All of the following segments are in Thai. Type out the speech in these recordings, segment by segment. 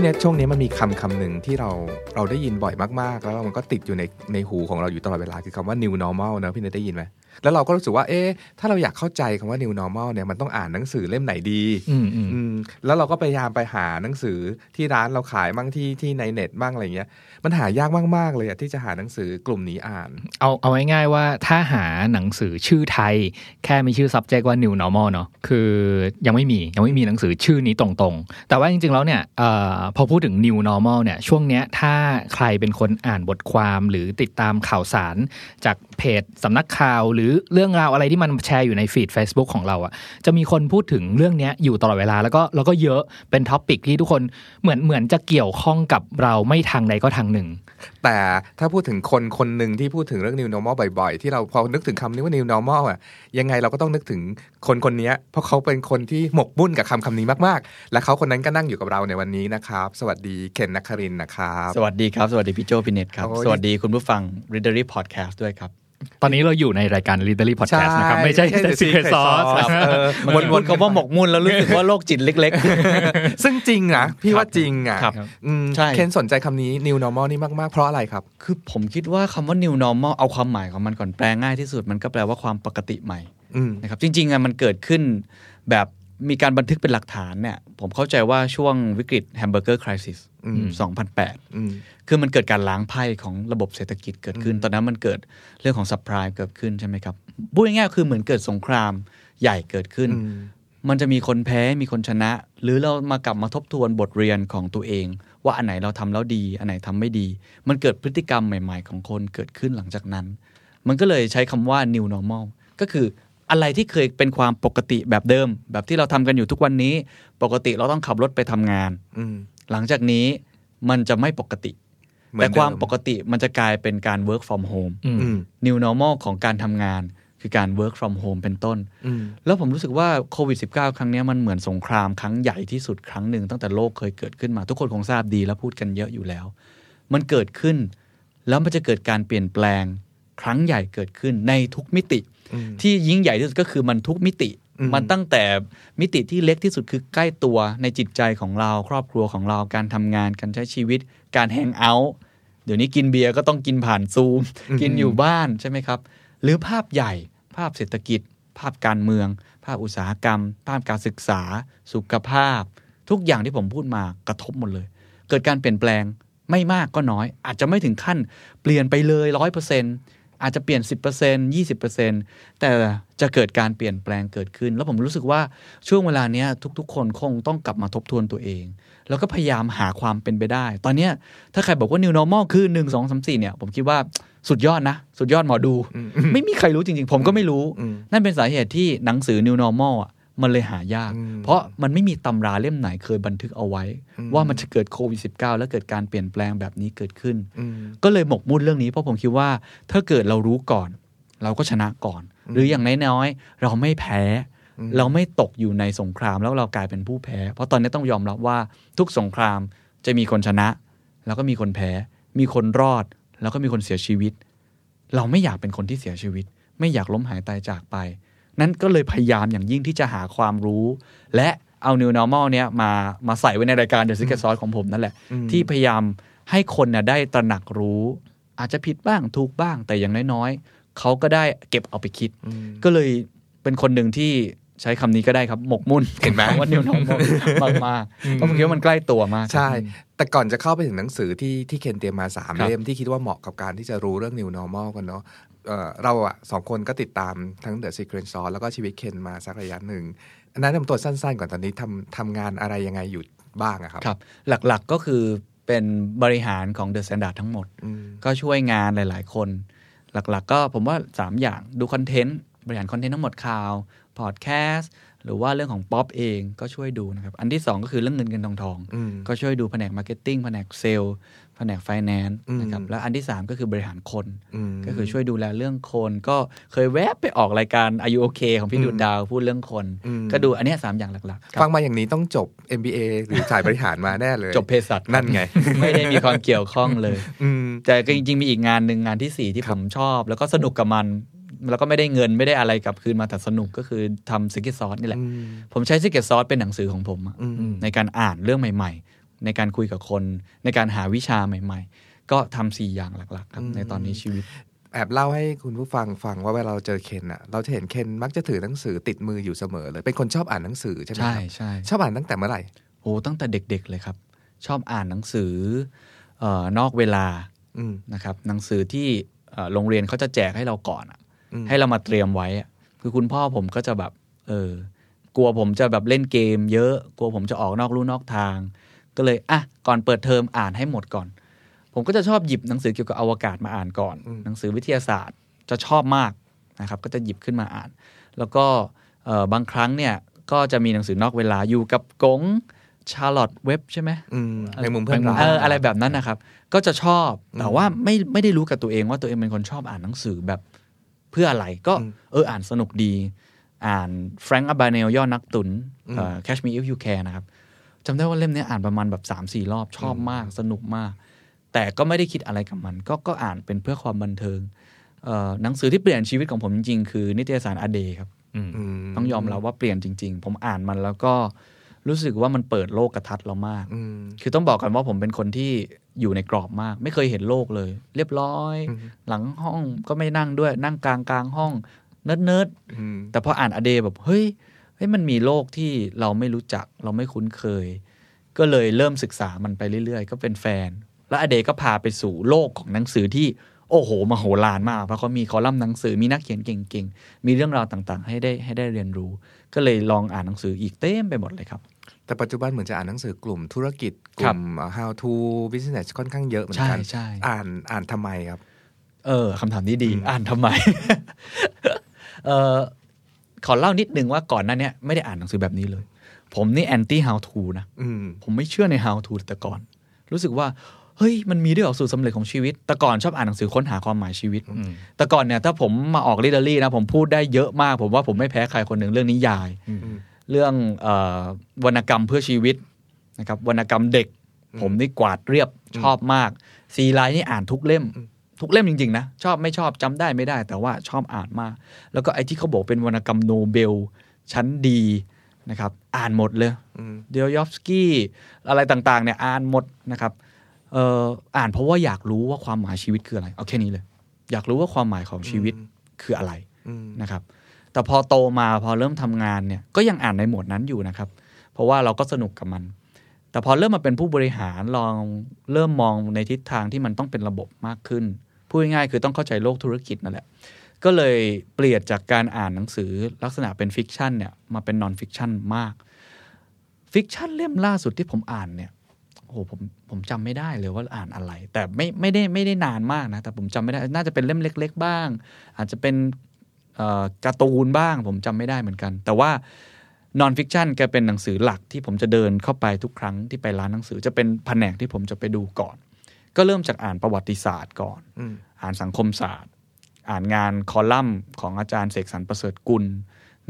พี่เน็ตช่วงนี้มันมีคำคำหนึ่งที่เราเราได้ยินบ่อยมากๆ แล้วมันก็ติดอยู่ในในหูของเราอยู่ตลอดเวลาคือคำว่า new normal นะพี่เน็ตได้ยินไหม แล้วเราก็รู้สึกว่า เอ๊ะ ถ้าเราอยากเข้าใจคำว่า new normal เนี่ย มันต้องอ่านหนังสือเล่มไหนดี อืมอืมอืมแล้วเราก็พยายามไปหาหนังสือที่ร้านเราขายบ้างที่ที่ในเน็ตบ้างอะไรเงี้ย มันหายากมาก ๆ เลยอะที่จะหาหนังสือกลุ่มนี้อ่าน เอาเอาง่ายๆว่าถ้าหาหนังสือชื่อไทย แค่มีชื่อ subject ว่า new normal เนาะ คือยังไม่มี ยังไม่มีหนังสือชื่อนี้ตรงๆ แต่ว่าจริงๆ แล้วเนี่ยเออพอพูดถึง new normal เนี่ย ช่วงเนี้ยถ้าใครเป็นคนอ่านบทความหรือติดตามข่าวสารจากเพจสำนักข่าวหรือเรื่องราวอะไรที่มันแชร์อยู่ในฟีด Facebook ของเราอะ่ะจะมีคนพูดถึงเรื่องเนี้ยอยู่ตลอดเวลาแล้วก็แล้วก็เยอะเป็น topic ที่ทุกคนเหมือนเหมือนจะเกี่ยวข้องกับเราไม่ทางใดก็ทางหนึ่ง แต่ถ้าพูดถึงคนคนหนึ่งที่พูดถึงเรื่อง new normal บ่อยๆ ที่เราพอนึกถึงคำนี้ว่า new normal อะยังไงเราก็ต้องนึกถึงคนคนนี้เพราะเขาเป็นคนที่หมกมุ่นกับคำคำนี้มากๆ และเขาคนนั้นก็นั่งอยู่กับเราในวันนี้นะครับ สวัสดีเคนนักครินทร์นะครับ สวัสดีครับ สวัสดีพี่โจพี่เน็ตครับโอ้ยสวัสดีคุณผู้ฟัง Readery Podcast ด้วยครับ ตอนนี้เราอยู่ในรายการ Literary Podcast นะครับ ไม่ใช่ The Secret Sauce ครับเออมันวนคำว่าหมกมุ่นแล้วรู้สึกว่าโรคจิตเล็กซึ่งจริงนะ พี่ว่าจริงอะครับอืมใช่เคนสนใจคำนี้ new normal นี่มาก ๆ เพราะอะไรครับๆคือผมคิดว่าคำว่า new normal เอาความหมายของมันก่อนแปลง่ายที่สุด มันก็แปลว่าความปกติใหม่อืมนะครับจริงๆอะมันเกิดขึ้นแบบมีการบันทึกเป็นหลักฐานเนี่ยผมเข้าใจว่าช่วงวิกฤต hamburger crisis อืม 2008อืมคือมันเกิดการล้างไพ่ของระบบเศรษฐกิจเกิดขึ้น ตอนนั้นมันเกิดเรื่องของ supply เกิดขึ้นใช่ไหมครับพูดง่ายๆคือเหมือนเกิดสงครามใหญ่เกิดขึ้นอืมมันจะมีคนแพ้มีคนชนะ หรือเรามากลับมาทบทวนบทเรียนของตัวเอง ว่าอันไหนเราทำแล้วดี อันไหนทำไม่ดี มันเกิดพฤติกรรมใหม่ ๆ ของคนเกิดขึ้นหลังจากนั้น มันก็เลยใช้คำว่า new normal ก็คืออะไรที่เคยเป็นความปกติแบบเดิม แบบที่เราทำกันอยู่ทุกวันนี้ ปกติเราต้องขับรถไปทำงานอืม หลังจากนี้มันจะไม่ปกติเหมือนแต่ความเดิมปกติมันจะกลายเป็นการ work from home อืมอืม new normal ของการทำงาน คือการ work from home เป็นต้นอืมแล้วผมรู้สึกว่าโควิด -19 ครั้งเนี้ยมันเหมือนสงครามครั้งใหญ่ที่สุดครั้งหนึ่งตั้งแต่โลกเคยเกิดขึ้นมา ทุกคนคงทราบดีและพูดกันเยอะอยู่แล้ว มันเกิดขึ้น แล้วมันจะเกิดการเปลี่ยนแปลงครั้งใหญ่เกิดขึ้นในทุกมิติอืมที่ยิ่งใหญ่ที่สุดก็คือมันทุกมิติอื มมันตั้งแต่มิติที่เล็กที่สุดคือใกล้ตัวในจิตใจของเราครอบครัวของเราการทำงานการใช้ชีวิต การแฮงเอาท์เดี๋ยวนี้กินเบียร์ก็ต้องกินผ่านซูม กินอยู่บ้านใช่ไหมครับ หรือภาพใหญ่ภาพเศรษฐกิจ ภาพการเมือง ภาพอุตสาหกรรม ภาพการศึกษา สุขภาพ ทุกอย่างที่ผมพูดมากระทบหมดเลย เกิดการเปลี่ยนแปลงไม่มากก็น้อย อาจจะไม่ถึงขั้นเปลี่ยนไปเลยร้อยเปอร์เซ็น อาจจะเปลี่ยน 10% 20%แต่จะเกิดการเปลี่ยนแปลงเกิดขึ้น แล้วผมรู้สึกว่าช่วงเวลาเนี้ยทุกๆ คนคงต้องกลับมาทบทวนตัวเอง แล้วก็พยายามหาความเป็นไปได้ ตอนเนี้ยถ้าใครบอกว่า new normal คือ 1 2 3 4 เนี่ย ผมคิดว่าสุดยอดนะ สุดยอดหมอดู ไม่มีใครรู้จริงๆ ผมก็ไม่รู้อืมนั่นเป็นสาเหตุที่หนังสือ new normal อะ มันเลยหายากอืมเพราะมันไม่มีตำราเล่มไหนเคยบันทึกเอาไว้อืมว่ามันจะเกิดโควิด -19 แล้วเกิดการเปลี่ยนแปลงแบบนี้เกิดขึ้นอืมก็เลยหมกมุ่นเรื่องนี้เพราะผมคิดว่า ถ้าเกิดเรารู้ก่อน เราก็ชนะก่อน หรืออย่างน้อยๆเราไม่แพ้ เราไม่ตกอยู่ในสงครามแล้วเรากลายเป็นผู้แพ้ เพราะตอนนี้ต้องยอมรับว่าทุกสงครามจะมีคนชนะ แล้วก็มีคนแพ้ มีคนรอด แล้วก็มีคนเสียชีวิต เราไม่อยากเป็นคนที่เสียชีวิต ไม่อยากล้มหายตายจากไป นั้นก็เลยพยายามอย่างยิ่งที่จะหาความรู้ และเอา New Normal เนี้ยมามาใส่ไว้ในรายการ The Secret Sauce ของผมนั่นแหละ ที่พยายามให้คนน่ะได้ตระหนักรู้ อาจจะผิดบ้างถูกบ้างแต่อย่างน้อยๆเขาก็ได้เก็บเอาไปคิด ก็เลยเป็นคนหนึ่งที่ ใช้คำนี้ก็ได้ครับ หมกมุ่นเห็นไหมว่า New Normal มากๆเพราะผมคิดว่ามันใกล้ตัวมาก ใช่ แต่ก่อนจะเข้าไปถึงหนังสือที่ที่เคนเตรียมมาสามครับเล่มที่คิดว่าเหมาะกับการที่จะรู้เรื่อง new normal กันเนาะเอ่อเราอะสองคนก็ติดตามทั้ง The Secret Sauce แล้วก็ชีวิตเคนมาสักระยะหนึ่งอันนั้นทำตัวสั้น ๆ ก่อนตอนนี้ทำทำงานอะไรยังไงอยู่บ้างอะครับครับ หลักๆก็คือเป็นบริหารของ The Standard ทั้งหมดอืมก็ช่วยงานหลาย ๆ คน หลักๆ ก็ผมว่า 3 อย่างดู content บริหาร content ทั้งหมดข่าว พอดแคสต์หรือว่าเรื่องของป๊อปเองก็ช่วยดูนะครับ อันที่สองก็คือเรื่องเงินเงินทองทองอืมก็ช่วยดูแผนก marketing แผนกเซลล์แผนกไฟแนนซ์อืมนะครับแล้วอันที่สามก็คือบริหารคนมก็คือช่วยดูแลเรื่องคน ก็เคยแวบไปออกรายการ R U OK ของพี่อืมดุจดาวพูดเรื่องคนอืมก็ดูอันเนี้ยสามอย่างหลักๆครับฟังมาอย่างนี้ต้องจบ MBA หรือสายบริหารมาแน่เลย จบเภสัชนั่นไง ไม่ได้มีความเกี่ยวข้องเลยอืมแต่ก็จริงๆมีอีกงานหนึ่งงานที่สี่ที่ผมชอบ แล้วก็สนุกกับมัน แล้วก็ไม่ได้เงินไม่ได้อะไรกลับคืนมาแต่สนุกก็คือทำ Secret Sauce นี่แหละอืมผมใช้ Secret Sauce เป็นหนังสือของผมอะอืมในการอ่านเรื่องใหม่ ๆ ในการคุยกับคน ในการหาวิชาใหม่ ๆ ก็ทำสี่อย่างหลัก ๆ ครับอืมในตอนนี้ชีวิต แอบเล่าให้คุณผู้ฟังฟังว่าเวลาเราเจอเคนอะเราจะเห็นเคนมักจะถือหนังสือติดมืออยู่เสมอเลยเป็นคนชอบอ่านหนังสือใช่ไหมใช่ครับใช่ชอบอ่านตั้งแต่เมื่อไหร่โอ้ตั้งแต่เด็ก ๆ เลยครับ ชอบอ่านหนังสือเออนอกเวลาอืมนะครับหนังสือที่เอ่อโรงเรียนเขาจะแจกให้เราก่อนอะอืม ให้เรามาเตรียมไว้อะคือคุณพ่อผมก็จะแบบ เออ กลัวผมจะแบบเล่นเกม เยอะ กลัวผมจะออกนอกลู่นอกทาง ก็เลย อะ ก่อนเปิดเทอมอ่านให้หมดก่อน ผมก็จะชอบหยิบหนังสือเกี่ยวกับอวกาศมาอ่านก่อน หนังสือวิทยาศาสตร์จะชอบมากนะครับ ก็จะหยิบขึ้นมาอ่าน แล้วก็เอ่อบางครั้งเนี่ย ก็จะมีหนังสือนอกเวลาอยู่กับกงชาร์ลอตเว็บใช่ไหมอืมในมุมเพื่อนรักเอออะไรแบบนั้นนะครับ ก็จะชอบ แต่ว่าไม่ไม่ได้รู้กับตัวเองว่าตัวเองเป็นคนชอบอ่านหนังสือแบบ เพื่ออะไรก็อืมเอออ่านสนุกดี อ่านแฟรงก์อับบาเนลย่อนักตุนอืมเอ่อ Catch Me If You Can นะครับจำได้ว่าเล่มเนี้ยอ่านประมาณแบบ3ามสี่รอบชอบมากสนุกมาก แต่ก็ไม่ได้คิดอะไรกับมัน ก็ก็อ่านเป็นเพื่อความบันเทิงเอ่อหนังสือที่เปลี่ยนชีวิตของผมจริงๆ คือนิตยสารอเดครับอืมมต้องยอมรับว่าเปลี่ยนจริง ๆ ผมอ่านมันแล้วก็รู้สึกว่ามันเปิดโลกกระทัดเรามากอืมคือต้องบอกกันว่าผมเป็นคนที่ อยู่ในกรอบมาก ไม่เคยเห็นโลกเลย เรียบร้อยอืมหลังห้องก็ไม่นั่งด้วย นั่งกลางกลางห้อง nerd nerd อืมแต่พออ่าน a day แบบเฮ้ยเฮ้ยมันมีโลกที่เราไม่รู้จัก เราไม่คุ้นเคย ก็เลยเริ่มศึกษามันไปเรื่อยๆ ก็เป็นแฟน แล้ว a day ก็พาไปสู่โลกของหนังสือที่โอ้โหมโหฬารมาก เพราะเขามีคอลัมน์หนังสือมีนักเขียนเก่งๆ มีเรื่องราวต่างๆ ให้ได้ให้ได้เรียนรู้ ก็เลยลองอ่านหนังสืออีกเต็มไปหมดเลยครับ แต่ปัจจุบันเหมือนจะอ่านหนังสือกลุ่มธุรกิจกครัลุ่บมเอ่อ how to business ค่อนข้างเยอะเหมือนกันใช่ใช่อ่านอ่านทำไมครับ เออคำถามนี้ดีอืมอ่านทำไม เออขอเล่านิดนึงว่าก่อนหน้าเนี้ยไม่ได้อ่านหนังสือแบบนี้เลย ผมนี่แอนตี้ how to นะอืมผมไม่เชื่อใน how to แต่ก่อน รู้สึกว่าเฮ้ยมันมีด้วยเหรอสูตรสำเร็จของชีวิต แต่ก่อนชอบอ่านหนังสือค้นหาความหมายชีวิตอืมแต่ก่อนเนี่ยถ้าผมมาออกลิเดอรี่นะผมพูดได้เยอะมาก ผมว่าผมไม่แพ้ใครคนหนึ่งเรื่องนิยายอืม เรื่องเออวรรณกรรมเพื่อชีวิตนะครับวรรณกรรมเด็ก ผมนี่กวาดเรียบชอบมากซีไรต์นี่อ่านทุกเล่มทุกเล่มจริง ๆ นะ ชอบไม่ชอบจำได้ไม่ได้ แต่ว่าชอบอ่านมาก แล้วก็ไอ้ที่เขาบอกเป็นวรรณกรรมโนเบล ชั้นดีนะครับ อ่านหมดเลยอืมดอสโตเยฟสกี้อะไรต่างๆเนี่ยอ่านหมดนะครับเอ่ออ่านเพราะว่าอยากรู้ว่าความหมายชีวิตคืออะไร เอาแค่นี้เลย อยากรู้ว่าความหมายของชีวิตคืออะไรอืมนะครับ แต่พอโตมาพอเริ่มทำงานเนี่ยก็ยังอ่านในหมวดนั้นอยู่นะครับ เพราะว่าเราก็สนุกกับมัน แต่พอเริ่มมาเป็นผู้บริหารลองเริ่มมองในทิศทางที่มันต้องเป็นระบบมากขึ้นพูดง่ายๆคือต้องเข้าใจโลกธุรกิจนั่นแหละ ก็เลยเปลี่ยนจากการอ่านหนังสือลักษณะเป็น fiction เนี่ยมาเป็น non-fiction มาก fiction เล่มล่าสุดที่ผมอ่านเนี่ยโอ้โหผมผมจำไม่ได้เลยว่าอ่านอะไร แต่ไม่ไม่ได้ไม่ได้นานมากนะ แต่ผมจำไม่ได้ น่าจะเป็นเล่มเล็ก ๆ บ้าง อาจจะเป็น การ์ตูนบ้างผมจำไม่ได้เหมือนกัน แต่ว่า non-fiction กลายเป็นหนังสือหลักที่ผมจะเดินเข้าไปทุกครั้งที่ไปร้านหนังสือจะเป็นแผนกที่ผมจะไปดูก่อน ก็เริ่มจากอ่านประวัติศาสตร์ก่อนอืมอ่านสังคมศาสตร์ อ่านงานคอลัมน์ของอาจารย์เสกสรรค์ ประเสริฐกุล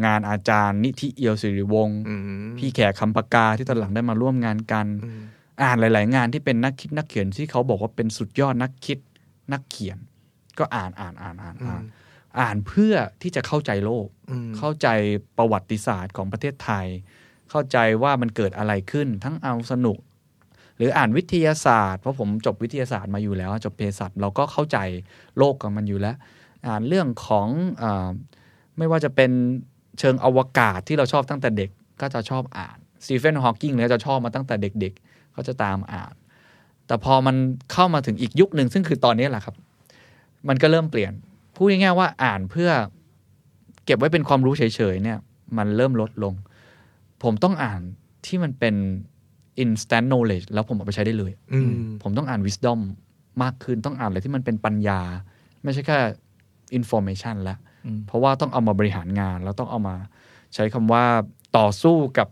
งานอาจารย์นิธิเอียวศรีวงศ์อืมพี่แขกคำ ผกาที่ตอนหลังได้มาร่วมงานกันอืมอ่านหลาย ๆ งานที่เป็นนักคิดนักเขียนที่เขาบอกว่าเป็นสุดยอดนักคิดนักเขียน ก็อ่านอ่านอ่านอ่านอ่าน อ่านเพื่อที่จะเข้าใจโลกอืมเข้าใจประวัติศาสตร์ของประเทศไทย เข้าใจว่ามันเกิดอะไรขึ้น ทั้งเอาสนุก หรืออ่านวิทยาศาสตร์ เพราะผมจบวิทยาศาสตร์มาอยู่แล้ว จบเภสัชเราก็เข้าใจโลกของมันอยู่แล้ว อ่านเรื่องของอาไม่ว่าจะเป็นเชิงอวกาศที่เราชอบตั้งแต่เด็กก็จะชอบอ่านสตีเฟนฮอว์กิงเนี่ยจะชอบมาตั้งแต่เด็กๆ ก็จะตามอ่าน แต่พอมันเข้ามาถึงอีกยุคหนึ่งซึ่งคือตอนนี้แหละครับ มันก็เริ่มเปลี่ยน พูดง่ายๆว่าอ่านเพื่อเก็บไว้เป็นความรู้เฉยๆเนี่ย มันเริ่มลดลง ผมต้องอ่านที่มันเป็น instant knowledge แล้วผมเอาไปใช้ได้เลยอืมผมต้องอ่าน wisdom มากขึ้นต้องอ่านอะไรที่มันเป็นปัญญา ไม่ใช่แค่ information แล้วอืมเพราะว่าต้องเอามาบริหารงาน แล้วต้องเอามาใช้คำว่าต่อสู้กับ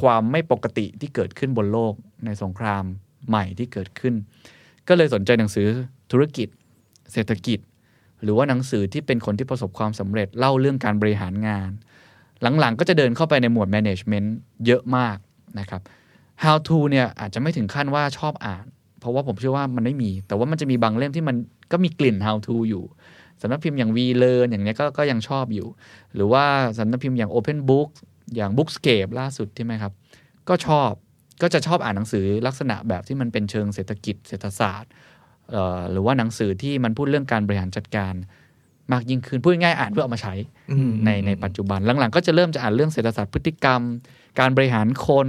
ความไม่ปกติที่เกิดขึ้นบนโลกในสงครามใหม่ที่เกิดขึ้น ก็เลยสนใจหนังสือธุรกิจ เศรษฐกิจ หรือว่าหนังสือที่เป็นคนที่ประสบความสำเร็จเล่าเรื่องการบริหารงาน หลังๆ ก็จะเดินเข้าไปในหมวด management เยอะมากนะครับ how to เนี่ยอาจจะไม่ถึงขั้นว่าชอบอ่าน เพราะว่าผมเชื่อว่ามันไม่มี แต่ว่ามันจะมีบางเล่มที่มันก็มีกลิ่น how to อยู่สำนักพิมพ์อย่าง V Learn อย่างเนี้ยก็ก็ยังชอบอยู่ หรือว่าสำนักพิมพ์อย่าง Open Book อย่าง Bookscape ล่าสุดใช่ไหมครับ ก็ชอบก็จะชอบอ่านหนังสือลักษณะแบบที่มันเป็นเชิงเศรษฐกิจเศรษฐศาสตร์ หรือว่าหนังสือที่มันพูดเรื่องการบริหารจัดการมากยิ่งขึ้นพูดง่ายๆอ่านเพื่อเอามาใช้อืมในในปัจจุบันหลังๆ ก็จะเริ่มจะอ่านเรื่องเศรษฐศาสตร์พฤติกรรม การบริหารคน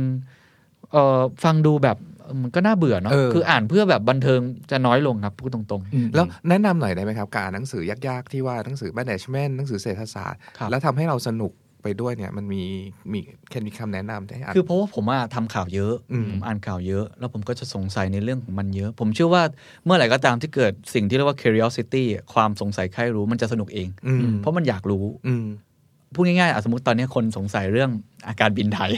เอ่อฟังดูแบบเออมันก็น่าเบื่อเนาะเออคืออ่านเพื่อแบบบันเทิงจะน้อยลงครับพูดตรงอืมแล้วแนะนำหน่อยได้ไหมครับ การอ่านหนังสือยากๆที่ว่าหนังสือ management หนังสือเศรษฐศาสตร์ครับแล้วทำให้เราสนุก ไปด้วยเนี่ยมันมีมีแค่มีคำแนะนำให้อ่านๆคือเพราะว่าผมอะทำข่าวเยอะอืมผมอ่านข่าวเยอะ แล้วผมก็จะสงสัยในเรื่องของมันเยอะ ผมเชื่อว่าเมื่อไหร่ก็ตามที่เกิดสิ่งที่เรียกว่า curiosity ความสงสัยใครรู้มันจะสนุกเองอืมเพราะมันอยากรู้อืมพูดง่ายๆอะสมมติตอนนี้คนสงสัยเรื่องอาการบินไทย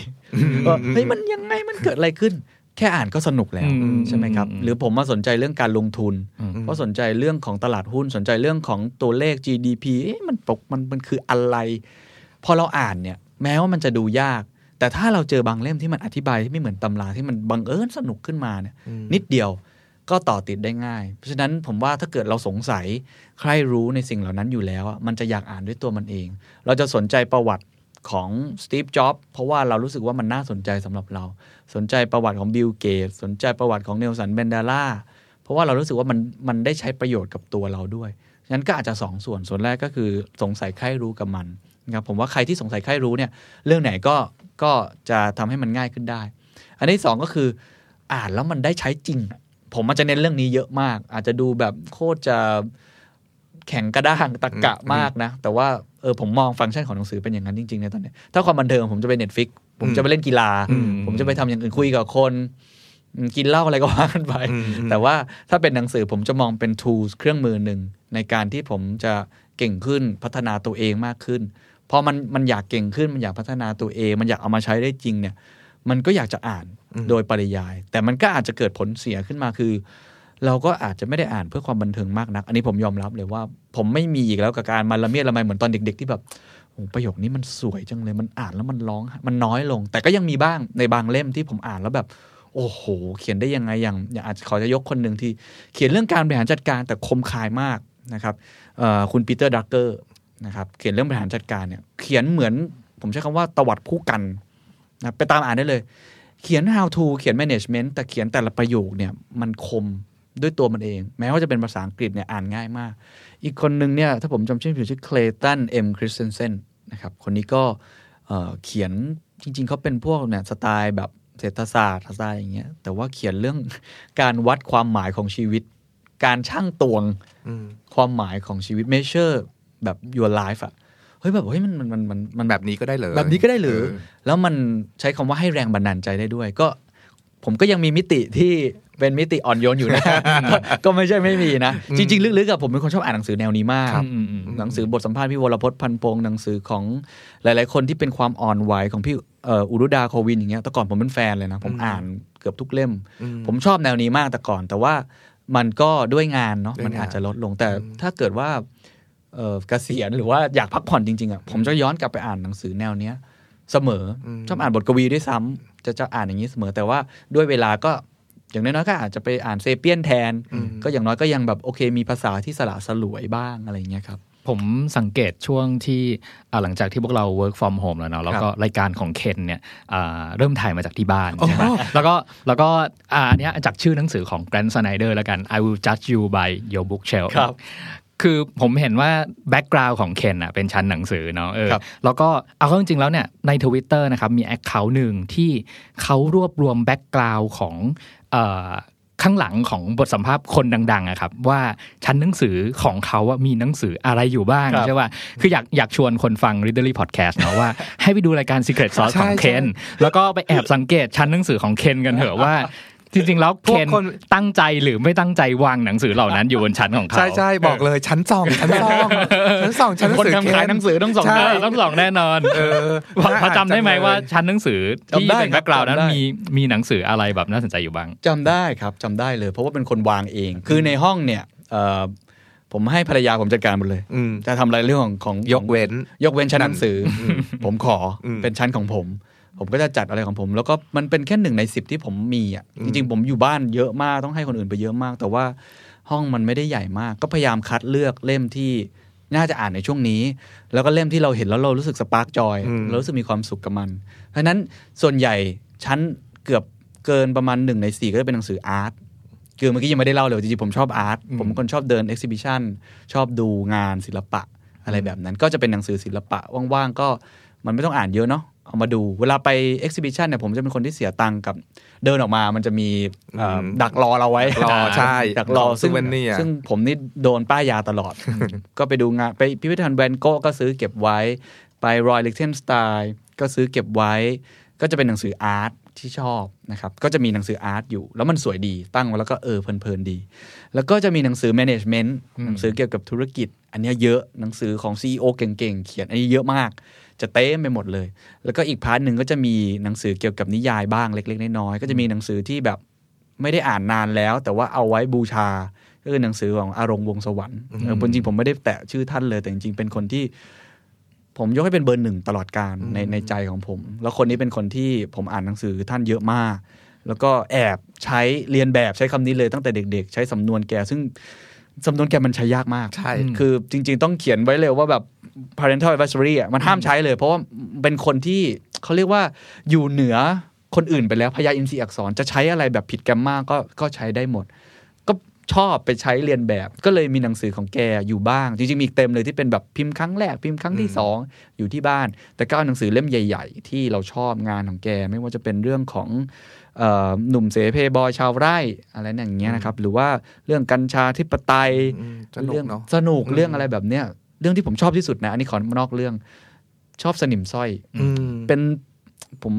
ว่าเฮ้ยมันยังไงมันเกิดอะไรขึ้น แค่อ่านก็สนุกแล้วอืมใช่ไหมครับอืมหรือผมมาสนใจเรื่องการลงทุนอืมเพราะสนใจเรื่องของตลาดหุ้นสนใจเรื่องของตัวเลข GDP เอ๊ะมันปกมันมันคืออะไร พอเราอ่านเนี่ยแม้ว่ามันจะดูยาก แต่ถ้าเราเจอบางเล่มที่มันอธิบายที่ไม่เหมือนตำราที่มันบังเอิญสนุกขึ้นมาเนี่ยอืมนิดเดียวก็ต่อติดได้ง่าย เพราะฉะนั้นผมว่าถ้าเกิดเราสงสัยใครรู้ในสิ่งเหล่านั้นอยู่แล้วอะมันจะอยากอ่านด้วยตัวมันเอง เราจะสนใจประวัติของสตีฟ จ็อบเพราะว่าเรารู้สึกว่ามันน่าสนใจสำหรับเรา สนใจประวัติของบิล เกตส์ สนใจประวัติของเนลสัน แมนเดลา เพราะว่าเรารู้สึกว่ามันมันได้ใช้ประโยชน์กับตัวเราด้วย ฉะนั้นก็อาจจะสองส่วน ส่วนแรกก็คือสงสัยใคร่รู้กับมัน นะครับผมว่าใครที่สงสัยใคร่รู้เนี่ยเรื่องไหนก็ก็จะทำให้มันง่ายขึ้นได้ อันที่สองก็คืออ่านแล้วมันได้ใช้จริงอะผมมันจะเน้นเรื่องนี้เยอะมาก อาจจะดูแบบโคตรจะแข็งกระด้างตรรกะมากนะ แต่ว่าเออผมมองฟังก์ชันของหนังสือเป็นอย่างนั้นจริงๆในตอนเนี้ยถ้าความบันเทิงผมจะไป Netflixผมจะไปเล่นกีฬาอืมผมจะไปทำอย่างอื่นคุยกับคนอืมกินเหล้าอะไรก็ว่ากันไปอืมอืมแต่ว่าถ้าเป็นหนังสือผมจะมองเป็น tools เครื่องมือหนึ่งในการที่ผมจะเก่งขึ้นพัฒนาตัวเองมากขึ้น พอมันมันอยากเก่งขึ้นมันอยากพัฒนาตัวเอง มันอยากเอามาใช้ได้จริงเนี่ย มันก็อยากจะอ่านอืมโดยปริยาย แต่มันก็อาจจะเกิดผลเสียขึ้นมาคือ เราก็อาจจะไม่ได้อ่านเพื่อความบันเทิงมากนัก อันนี้ผมยอมรับเลยว่า ผมไม่มีอีกแล้วกับการมาละเมียดละไมเหมือนตอนเด็ก ๆ ที่แบบโอ้ประโยคนี้มันสวยจังเลยมันอ่านแล้วมันร้อง มันน้อยลง แต่ก็ยังมีบ้างในบางเล่มที่ผมอ่านแล้วแบบ โอ้โห เขียนได้ยังไงอย่างอย่างอาจจะขอจะยกคนหนึ่งที่ เขียนเรื่องการบริหารจัดการแต่คมคายมากนะครับเอ่อคุณปีเตอร์ ดรักเกอร์ นะครับเขียนเรื่องบริหารจัดการเนี่ยเขียนเหมือนผมใช้คำว่าตวัดพู่กันนะไปตามอ่านได้เลย เขียน how to เขียน management แต่เขียนแต่ละประโยคเนี่ยมันคมด้วยตัวมันเอง แม้ว่าจะเป็นภาษาอังกฤษเนี่ยอ่านง่ายมาก อีกคนหนึ่งเนี่ยถ้าผมจำชื่อผิดชื่อเคลตันเอ็มคริสเตนเซนนะครับคนนี้ก็เอ่อเขียนจริง ๆเขาเป็นพวกเนี่ยสไตล์แบบเศรษฐศาสตร์สไตล์อย่างเงี้ยแต่ว่าเขียนเรื่องการวัดความหมายของชีวิต การช่างตวงอืมความหมายของชีวิต measure แบบ your life อะเฮ้ยแบบเฮ้ยมันมันมันมันมันแบบนี้ก็ได้เลยแบบนี้ก็ได้หรือเแล้วมันใช้คำว่าให้แรงบันดาลใจได้ด้วย ก็ผมก็ยังมีมิติที่เป็นมิติอ่อนโยนอยู่นะ ก็ก็ไม่ใช่ไม่มีนะ จริง ๆ ลึกๆกับผมเป็นคนชอบอ่านหนังสือแนวนี้มากอืมอืมหนังสือบทสัมภาษณ์พี่วรพจน์พันพงศ์หนังสือของหลาย ๆ คนที่เป็นความอ่อนไหวของพี่เอ่ออุรุดาโควินอย่างเงี้ยแต่ก่อนผมเป็นแฟนเลยนะ ผมอืมอ่านเกือบทุกเล่มอืมผมชอบแนวนี้มากแต่ก่อน แต่ว่ามันก็ด้วยงานเนาะด้วยงานมันอาจจะลดลงแต่อืมถ้าเกิดว่า เอ่อเกษียณหรือว่าอยากพักผ่อนจริงๆอะผมจะย้อนกลับไปอ่านหนังสือแนวเนี้ยเสมออชอบอ่านบทกวีด้วยซ้ำจะจะอ่านอย่างนี้เสมอ แต่ว่าด้วยเวลาก็อย่างน้อยๆก็อาจจะไปอ่านเซเปียนแทน ก็อย่างน้อยก็ยังแบบโอเค มีภาษาที่สละสลวยบ้างอะไรอย่างเงี้ยครับ ผมสังเกตช่วงที่อ่าหลังจากที่พวกเรา work from home แล้วเนาะแล้วก็รายการของเคนเนี่ยอ่าเริ่มถ่ายมาจากที่บ้านใช่ไหมแล้วก็แล้วก็อ่าอันเนี้ยจากชื่อหนังสือของ Grant Snyder แล้วกัน I will judge you by your bookshelf ครับคือผมเห็นว่าแบ็กกราวน์ของเคนอะเป็นชั้นหนังสือเนาะเออครับแล้วก็เอาเข้าจริงๆแล้วเนี่ยในทวิตเตอร์นะครับมี account หนึ่งที่เขารวบรวม background ของเอ่อข้างหลังของบทสัมภาษณ์คนดังๆอะครับ ว่าชั้นหนังสือของเขาอะมีหนังสืออะไรอยู่บ้างครับใช่ป่ะคืออยากอยากชวนคนฟัง Readery Podcast เนาะว่าให้ไปดูรายการ Secret Sauce ของใช่เคนแล้วก็ไปแอบสังเกตชั้นหนังสือของเคนกันเถอะว่า จริงๆแล้วพวเคนกคนตั้งใจหรือไม่ตั้งใจวางหนังสือเหล่านั้นอยู่บนชั้นของเขาใช่ใช่บอกเลยชั้นสองชั้นสองชั้นสองชั้นหนังคนสือทำขายหนังสือต้องสองใช่ได้ต้องสองแน่นอนเออพอพอจำได้ไหมว่าชั้นหนังสือที่จำได้เป็นครับแบ็กกราวด์นั้นจำได้มีมีหนังสืออะไรแบบน่าสนใจอยู่บ้างจำได้ครับจำได้เลย เพราะว่าเป็นคนวางเอง คือในห้องเนี่ยเอ่อผมให้ภรรยาผมจัดการหมดเลยอืมจะทำอะไรเรื่องของของยกเว้น ยกเว้นชั้นหนังสืออผมขออมเป็นชั้นของผม ผมก็จะจัดอะไรของผม แล้วก็มันเป็นแค่หนึ่งในสิบที่ผมมีอะจริงๆ ผมอยู่บ้านเยอะมากต้องให้คนอื่นไปเยอะมาก แต่ว่าห้องมันไม่ได้ใหญ่มาก ก็พยายามคัดเลือกเล่มที่น่าจะอ่านในช่วงนี้ แล้วก็เล่มที่เราเห็นแล้วเรารู้สึก spark joy อืมเรารู้สึกมีความสุขกับมัน เพราะฉะนั้นส่วนใหญ่ชั้นเกือบเกินประมาณหนึ่งในสี่ก็จะเป็นหนังสือ art คือเมื่อกี้ยังไม่ได้เล่าเลยจริงๆผมชอบ art ผมเป็นคนชอบเดิน exhibition ชอบดูงานศิลปะอะไรแบบนั้น ก็จะเป็นหนังสือศิลปะว่างๆก็มันไม่ต้องอ่านเยอะเนาะ เอามาดู เวลาไป exhibition เนี่ยผมจะเป็นคนที่เสียตังค์กับเดินออกมา มันจะมีเอ่ออมดักรอเราไว้รอใช่ดักรอของซึ่ง souvenir ซึ่งผมนี่โดนป้ายยาตลอด ก็ไปดูงานไปพิพิธภัณฑ์แวนโก้ก็ซื้อเก็บไว้ ไปรอยลิกเตนสไตน์ก็ซื้อเก็บไว้ ก็จะเป็นหนังสือ art ที่ชอบนะครับ ก็จะมีหนังสือ art อยู่ แล้วมันสวยดีตั้งไว้แล้วก็เออเพลินๆดี แล้วก็จะมีหนังสือ management หนังสือเกี่ยวกับธุรกิจ อันเนี้ยเยอะหนังสือของ CEO เก่งๆ เขียนอันนี้เยอะมาก จะเต็มไปหมดเลย แล้วก็อีก part หนึ่งก็จะมีหนังสือเกี่ยวกับนิยายบ้างเล็ก ๆ น้อยๆก็จะมีหนังสือที่แบบไม่ได้อ่านนานแล้ว แต่ว่าเอาไว้บูชาก็คือหนังสือของอารมณ์วงศ์สวรรค์เออจริงๆผมไม่ได้แตะชื่อท่านเลย แต่จริงๆเป็นคนที่ ผมยกให้เป็นเบอร์หนึ่งตลอดกาลในในใจของผม แล้วคนนี้เป็นคนที่ผมอ่านหนังสือท่านเยอะมาก แล้วก็แอบใช้เลียนแบบใช้คำนี้เลยตั้งแต่เด็ก ๆ ใช้สำนวนแกซึ่ง สำนวนแกมันใช้ยากมาก ใช่ คือจริง ๆ ต้องเขียนไว้เลยว่าแบบ parental advisory อะมันห้ามใช้เลย เพราะว่าเป็นคนที่เขาเรียกว่าอยู่เหนือคนอื่นไปแล้วพยาอินทรีย์อักษรจะใช้อะไรแบบผิดแกรมมาก็ก็ใช้ได้หมด ก็ชอบไปใช้เรียนแบบ ก็เลยมีหนังสือของแกอยู่บ้าง จริง ๆ มีอีกเต็มเลยที่เป็นแบบพิมพ์ครั้งแรกพิมพ์ครั้งที่สองอยู่ที่บ้าน แต่ก็เอาหนังสือเล่มใหญ่ ๆ ที่เราชอบงานของแกไม่ว่าจะเป็นเรื่องของเอ่อ หนุ่มเสเพบอยชาวไร่อะไรอย่างเงี้ยนะครับ หรือว่าเรื่องกัญชาธิปไตยอืมสนุกเรื่องเนาะสนุกอืมเรื่องอะไรแบบเนี้ยเรื่องที่ผมชอบที่สุดนะ อันนี้ขอนอกเรื่องชอบสนิมสร้อยอืมเป็นผม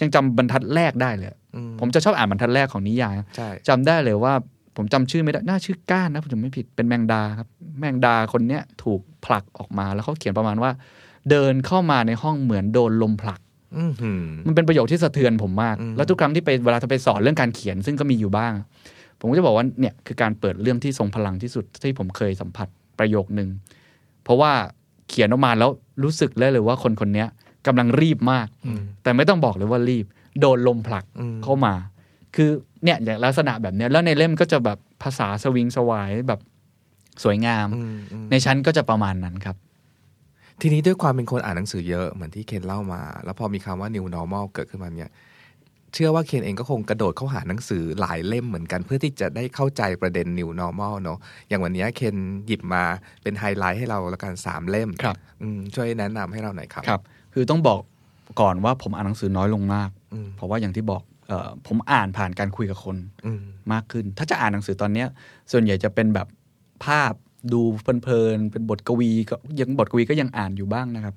ยังจำบรรทัดแรกได้เลยอืผมจะชอบอ่านบรรทัดแรกของนิยายใช่จำได้เลยว่า ผมจำชื่อไม่ได้ น่าชื่อก้านนะผมจำไม่ผิดเป็นแมงดาครับ แมงดาคนเนี้ยถูกผลักออกมาแล้วเขาเขียนประมาณว่า เดินเข้ามาในห้องเหมือนโดนลมผลักอื มหืมมันเป็นประโยคที่สะเทือนผมมากอืมแล้วทุกครั้งที่ไปเวลาจะไปสอนเรื่องการเขียน ซึ่งก็มีอยู่บ้าง ผมก็จะบอกว่าเนี่ยคือการเปิดเรื่องที่ทรงพลังที่สุดที่ผมเคยสัมผัสประโยคนึง เพราะว่าเขียนออกมาแล้วรู้สึกเลยเลยว่าคนคนเนี้ยกำลังรีบมากอืมแต่ไม่ต้องบอกเลยว่ารีบ โดนลมผลักอืมเข้ามา คือเนี่ยอย่างลักษณะแบบเนี้ยแล้วในเล่มก็จะแบบภาษาสวิงสวายแบบสวยงามอืมอืมในชั้นก็จะประมาณนั้นครับ ทีนี้ด้วยความเป็นคนอ่านหนังสือเยอะเหมือนที่เคนเล่ามา แล้วพอมีคำว่า new normal เกิดขึ้นมาเนี่ยเชื่อว่าเคนเองก็คงกระโดดเข้าหาหนังสือหลายเล่มเหมือนกันเพื่อที่จะได้เข้าใจประเด็น new normal เนอะอย่างวันนี้เคนหยิบมาเป็นไฮไลท์ให้เราแล้วกันสามเล่มครับอืมช่วยแนะนำให้เราหน่อยครับครับ คือต้องบอกก่อนว่าผมอ่านหนังสือน้อยลงมากอืมเพราะว่าอย่างที่บอกเออผมอ่านผ่านการคุยกับคนอืมมากขึ้น ถ้าจะอ่านหนังสือตอนเนี้ยส่วนใหญ่จะเป็นแบบภาพ ดูเพลินๆเป็นบทกวีก็ยังบทกวีก็ยังอ่านอยู่บ้างนะครับ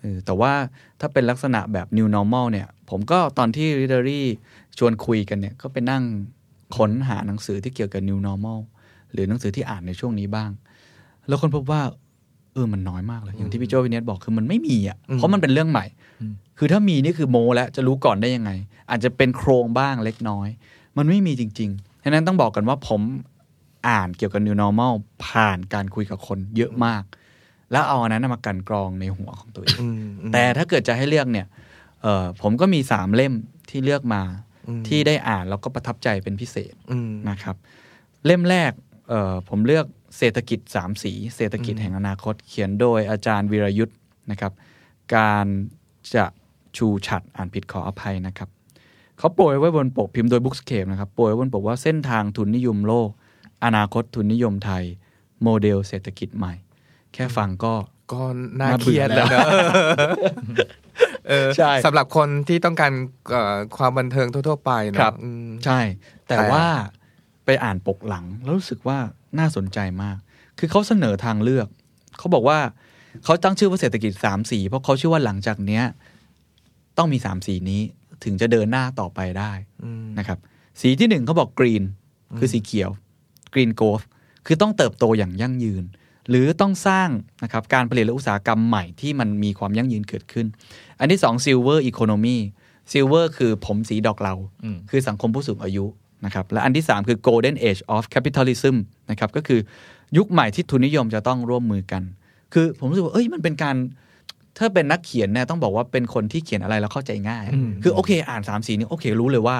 เออแต่ว่าถ้าเป็นลักษณะแบบ new normal เนี่ย ผมก็ตอนที่ readery ชวนคุยกันเนี่ย ก็ไปนั่งค้นหาหนังสือที่เกี่ยวกับ new normal หรือหนังสือที่อ่านในช่วงนี้บ้าง แล้วคนพบว่า เออมันน้อยมากเลย อย่างที่พี่โจวินเนตบอกคือมันไม่มีอะ เพราะมันเป็นเรื่องใหม่ คือถ้ามีนี่คือโมแล้วจะรู้ก่อนได้ยังไง อาจจะเป็นโครงบ้างเล็กน้อย มันไม่มีจริงๆฉะนั้นต้องบอกกันว่าผม อ่านเกี่ยวกับ new normal ผ่านการคุยกับคนเยอะมาก แล้วเอาอันนั้นมากลันกรองในหัวของตัวเองอืมอืมแต่ถ้าเกิดจะให้เลือกเนี่ยเออผมก็มีสามเล่มที่เลือกมาอืมที่ได้อ่านแล้วก็ประทับใจเป็นพิเศษอืมนะครับ เล่มแรกเออผมเลือกเศรษฐกิจสามสี เศรษฐกิจอืมแห่งอนาคต เขียนโดยอาจารย์วีรยุทธ์นะครับ การจะชูฉัดอ่านผิดขออภัยนะครับเขาโปรยไว้บนปกพิมพ์โดย Bookscape นะครับโปรยไว้บนปกว่าเส้นทางทุนนิยมโลก อนาคตทุนนิยมไทย โมเดลเศรษฐกิจใหม่ แค่ฟังก็ก็น่าน่าเคเบื่รีอยดแล้วแล้วเนอะเออใช่สำหรับคนที่ต้องการเอ่อความบันเทิงทั่ว ๆ ไปเนอะครับอืมใช่แต่แต่ว่าไปอ่านปกหลัง แล้วรู้สึกว่าน่าสนใจมาก คือเขาเสนอทางเลือก เขาบอกว่าเขาตั้งชื่อว่าเศรษฐกิจสามสีเพราะเขาเชื่อว่าหลังจากเนี้ย ต้องมีสามสีนี้ถึงจะเดินหน้าต่อไปได้อืมนะครับ สีที่หนึ่งเขาบอก green คือสีเขียว green growth คือต้องเติบโตอย่างยั่งยืน หรือต้องสร้างนะครับการผลิตและอุตสาหกรรมใหม่ที่มันมีความยั่งยืนเกิดขึ้น อันที่สอง silver economy silver คือผมสีดอกเลาอืมคือสังคมผู้สูงอายุนะครับและอันที่ 3 คือ golden age of capitalism นะครับก็คือยุคใหม่ที่ทุนนิยมจะต้องร่วมมือกัน คือผมรู้สึกว่าเอ้ยมันเป็นการถ้าเป็นนักเขียนเนี่ยต้องบอกว่าเป็นคนที่เขียนอะไรแล้วเข้าใจง่ายอืมคือโอเค อ่านสามสีนี้โอเครู้เลยว่า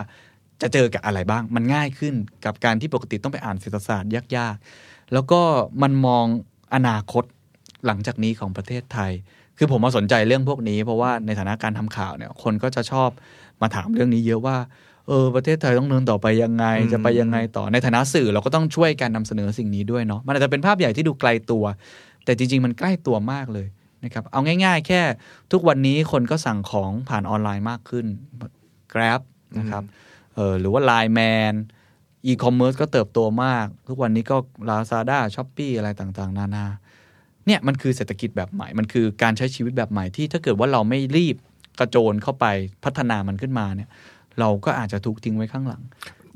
จะเจอกับอะไรบ้าง มันง่ายขึ้นกับการที่ปกติต้องไปอ่านเศรษฐศาสตร์ยากๆ แล้วก็มันมองอนาคตหลังจากนี้ของประเทศไทย คือผมมาสนใจเรื่องพวกนี้ เพราะว่าในฐานะการทำข่าวเนี่ย คนก็จะชอบมาถามเรื่องนี้เยอะว่า เออ ประเทศไทยต้องเดินต่อไปยังไง จะไปยังไงต่อ ในฐานะสื่อเราก็ต้องช่วยการนำเสนอสิ่งนี้ด้วยเนาะ มันอาจจะเป็นภาพใหญ่ที่ดูไกลตัว แต่จริง ๆ มันใกล้ตัวมากเลยนะครับเอาง่าย ๆ แค่ทุกวันนี้คนก็สั่งของผ่านออนไลน์มากขึ้น Grab นะครับ เออหรือว่า Line Man อีคอมเมิร์ซก็เติบโตมาก ทุกวันนี้ก็ Lazada s h o p e e อะไรต่างๆ นานาเนี่ยมันคือเศรษฐกิจแบบใหม่ มันคือการใช้ชีวิตแบบใหม่ที่ถ้าเกิดว่าเราไม่รีบกระโจนเข้าไปพัฒนามันขึ้นมาเนี่ย เราก็อาจจะถูกทิ้งไว้ข้างหลัง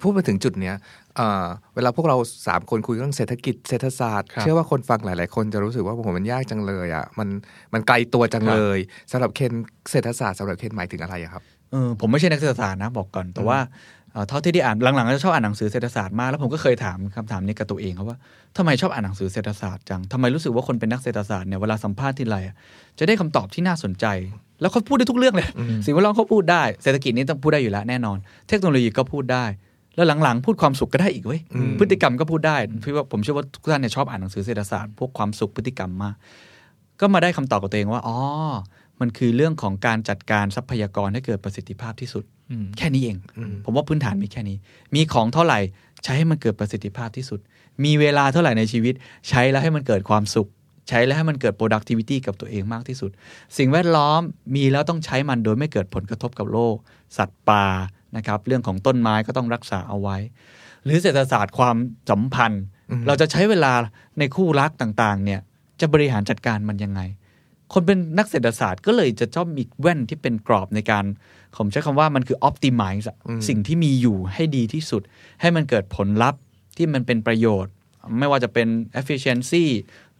พูดมาถึงจุดเนี้ยเอ่อเวลาพวกเราสามคนคุยเรื่องเศรษฐกิจเศรษฐศาสตร์ครับเชื่อว่าคนฟังหลาย ๆ คนจะรู้สึกว่าโอ้โหมันยากจังเลยอะมันมันไกลตัวจังเลยสำหรับเคนเศรษฐศาสตร์สำหรับเคนหมายถึงอะไรอะครับ เออผมไม่ใช่นักเศรษฐศาสตร์นะบอกก่อน แต่ว่าเอ่อเท่าที่ได้อ่านหลังๆก็จะชอบอ่านหนังสือเศรษฐศาสตร์มากแล้วผมก็เคยถามคำถามนี้กับตัวเองครับว่าทำไมชอบอ่านหนังสือเศรษฐศาสตร์จังทำไมรู้สึกว่าคนเป็นนักเศรษฐศาสตร์เนี่ยเวลาสัมภาษณ์ทีไรอะจะได้คำตอบที่น่าสนใจ แล้วเขาพูดได้ทุกเรื่องเลยสิ่งแวดล้อมเขาพูดได้เศรษฐกิจนี้ต้องพูดได้อยู่แล้วแน่นอน เทคโนโลยีก็พูดได้ แล้วหลังๆ พูดความสุขก็ได้อีกเว้ยอืมพฤติกรรมก็พูดได้พี่ว่าผมเชื่อว่าทุกท่านเนี่ยชอบอ่านหนังสือเศรษฐศาสตร์พวกความสุขพฤติกรรมมากก็มาได้คำตอบกับตัวเองว่าอ๋อ มันคือเรื่องของการจัดการทรัพยากรให้เกิดประสิทธิภาพที่สุดอืมแค่นี้เองอืมผมว่าพื้นฐานมีแค่นี้ มีของเท่าไหร่ใช้ให้มันเกิดประสิทธิภาพที่สุด มีเวลาเท่าไหร่ในชีวิต ใช้แล้วให้มันเกิดความสุข ใช้แล้วให้มันเกิด productivity กับตัวเองมากที่สุด สิ่งแวดล้อมมีแล้วต้องใช้มันโดยไม่เกิดผลกระทบกับโลก สัตว์ป่านะครับเรื่องของต้นไม้ก็ต้องรักษาเอาไว้ หรือเศรษฐศาสตร์ความสัมพันธ์ เราจะใช้เวลาในคู่รักต่างๆเนี่ยจะบริหารจัดการมันยังไง คนเป็นนักเศรษฐศาสตร์ก็เลยจะชอบมีแว่นที่เป็นกรอบในการ ผมใช้คำว่ามันคือ optimize อะอืมสิ่งที่มีอยู่ให้ดีที่สุด ให้มันเกิดผลลัพธ์ที่มันเป็นประโยชน์ ไม่ว่าจะเป็น efficiency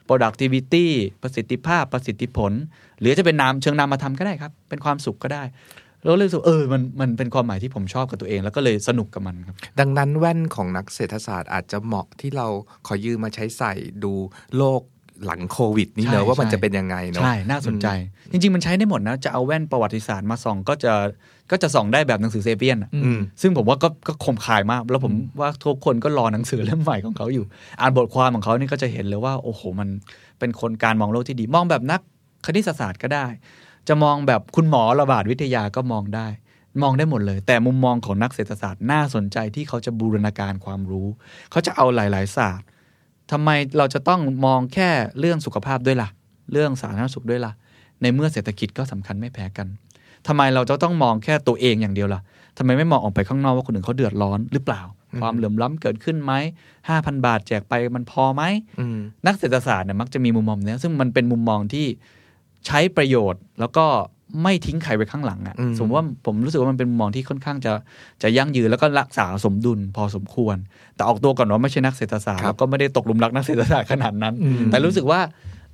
productivity ประสิทธิภาพประสิทธิผล หรือจะเป็นนามเชิงนามธรรมก็ได้ครับ เป็นความสุขก็ได้แล้วเลยรู้สึกเออมันมันเป็นความหมายที่ผมชอบกับตัวเอง แล้วก็เลยสนุกกับมันครับ ดังนั้นแว่นของนักเศรษฐศาสตร์อาจจะเหมาะที่เราขอยืมมาใช้ใส่ดูโลก หลังโควิด นี่เนใช่อะว่ามันใช่จะเป็นยังไงเนอะใช่ น่าสนใจ จริง ๆ มันใช้ได้หมดนะ จะเอาแว่นประวัติศาสตร์มาส่องก็จะก็จะส่องได้แบบหนังสือเซเปียนอะอืมซึ่งผมว่าก็ก็คมคายมาก แล้วผมว่าทุกคนก็รอหนังสือเล่มใหม่ของเขาอยู่ อ่านบทความของเขานี่ก็จะเห็นเลยว่า โอ้โห มันเป็นคนการมองโลกที่ดี มองแบบนักคณิตศาสตร์ก็ได้ จะมองแบบคุณหมอระบาดวิทยาก็มองได้มองได้หมดเลย แต่มุมมองของนักเศรษฐศาสตร์น่าสนใจที่เขาจะบูรณาการความรู้ เขาจะเอาหลาย ๆ ศาสตร์ ทำไมเราจะต้องมองแค่เรื่องสุขภาพด้วยล่ะ เรื่องสาธารณสุขด้วยล่ะ ในเมื่อเศรษฐกิจก็สำคัญไม่แพ้กันทำไมเราจะต้องมองแค่ตัวเองอย่างเดียวล่ะทำไมไม่มองออกไปข้างนอกว่าคนอื่นเขาเดือดร้อนหรือเปล่า ความเหลื่อมล้ำเกิดขึ้นไหมห้าพันบาทแจกไปมันพอไหมอืมนักเศรษฐศาสตร์เนี่ยมักจะมีมุมมองเนี้ยซึ่งมันเป็นมุมมองที่ใช้ประโยชน์แล้วก็ ไม่ทิ้งใครไว้ข้างหลังอะอืมสมมติว่าผมรู้สึกว่ามันเป็นมุมมองที่ค่อนข้างจะจะยั่งยืนแล้วก็รักษาสมดุลพอสมควร แต่ออกตัวก่อนว่าไม่ใช่นักเศรษฐศาสตร์ครับแล้วก็ไม่ได้ตกหลุมรักนักเศรษฐศาสตร์ขนาดนั้นอืมแต่รู้สึกว่า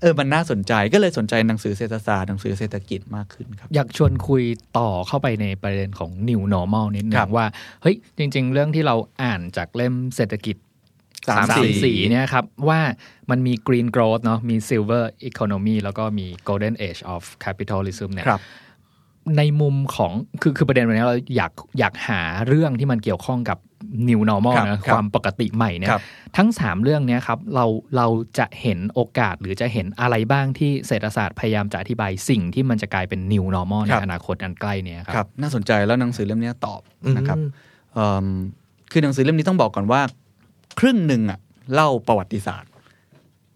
เออมันน่าสนใจก็เลยสนใจหนังสือเศรษฐศาสตร์หนังสือเศรษฐกิจมากขึ้นครับ อยากชวนคุยต่อเข้าไปในประเด็นของ new normal นิดนึครังบว่าเฮ้ยจริง ๆ เรื่องที่เราอ่านจากเล่มเศรษฐกิจ สามสามสีสีเนี่ยครับ ว่ามันมี green growth เนาะมี silver economy แล้วก็มี golden age of capitalism เนี่ยครับในมุมของคือคือประเด็นวันนี้เราอยากอยากหาเรื่องที่มันเกี่ยวข้องกับ new normal ครับนะครับความปกติใหม่เนี่ยครับทั้ง 3 เรื่องเนี้ยครับเราเราจะเห็นโอกาสหรือจะเห็นอะไรบ้างที่เศรษฐศาสตร์พยายามจะอธิบายสิ่งที่มันจะกลายเป็น new normal ในครับอนาคตอันใกล้เนี่ยคครัรับบน่าสนใจแล้วหนังสือเล่มนี้ตอบนะครับอืมเอิ่มคือหนังสือเล่มนี้ต้องบอกก่อนว่า ครึ่งหนึ่งอะเล่าประวัติศาสตร์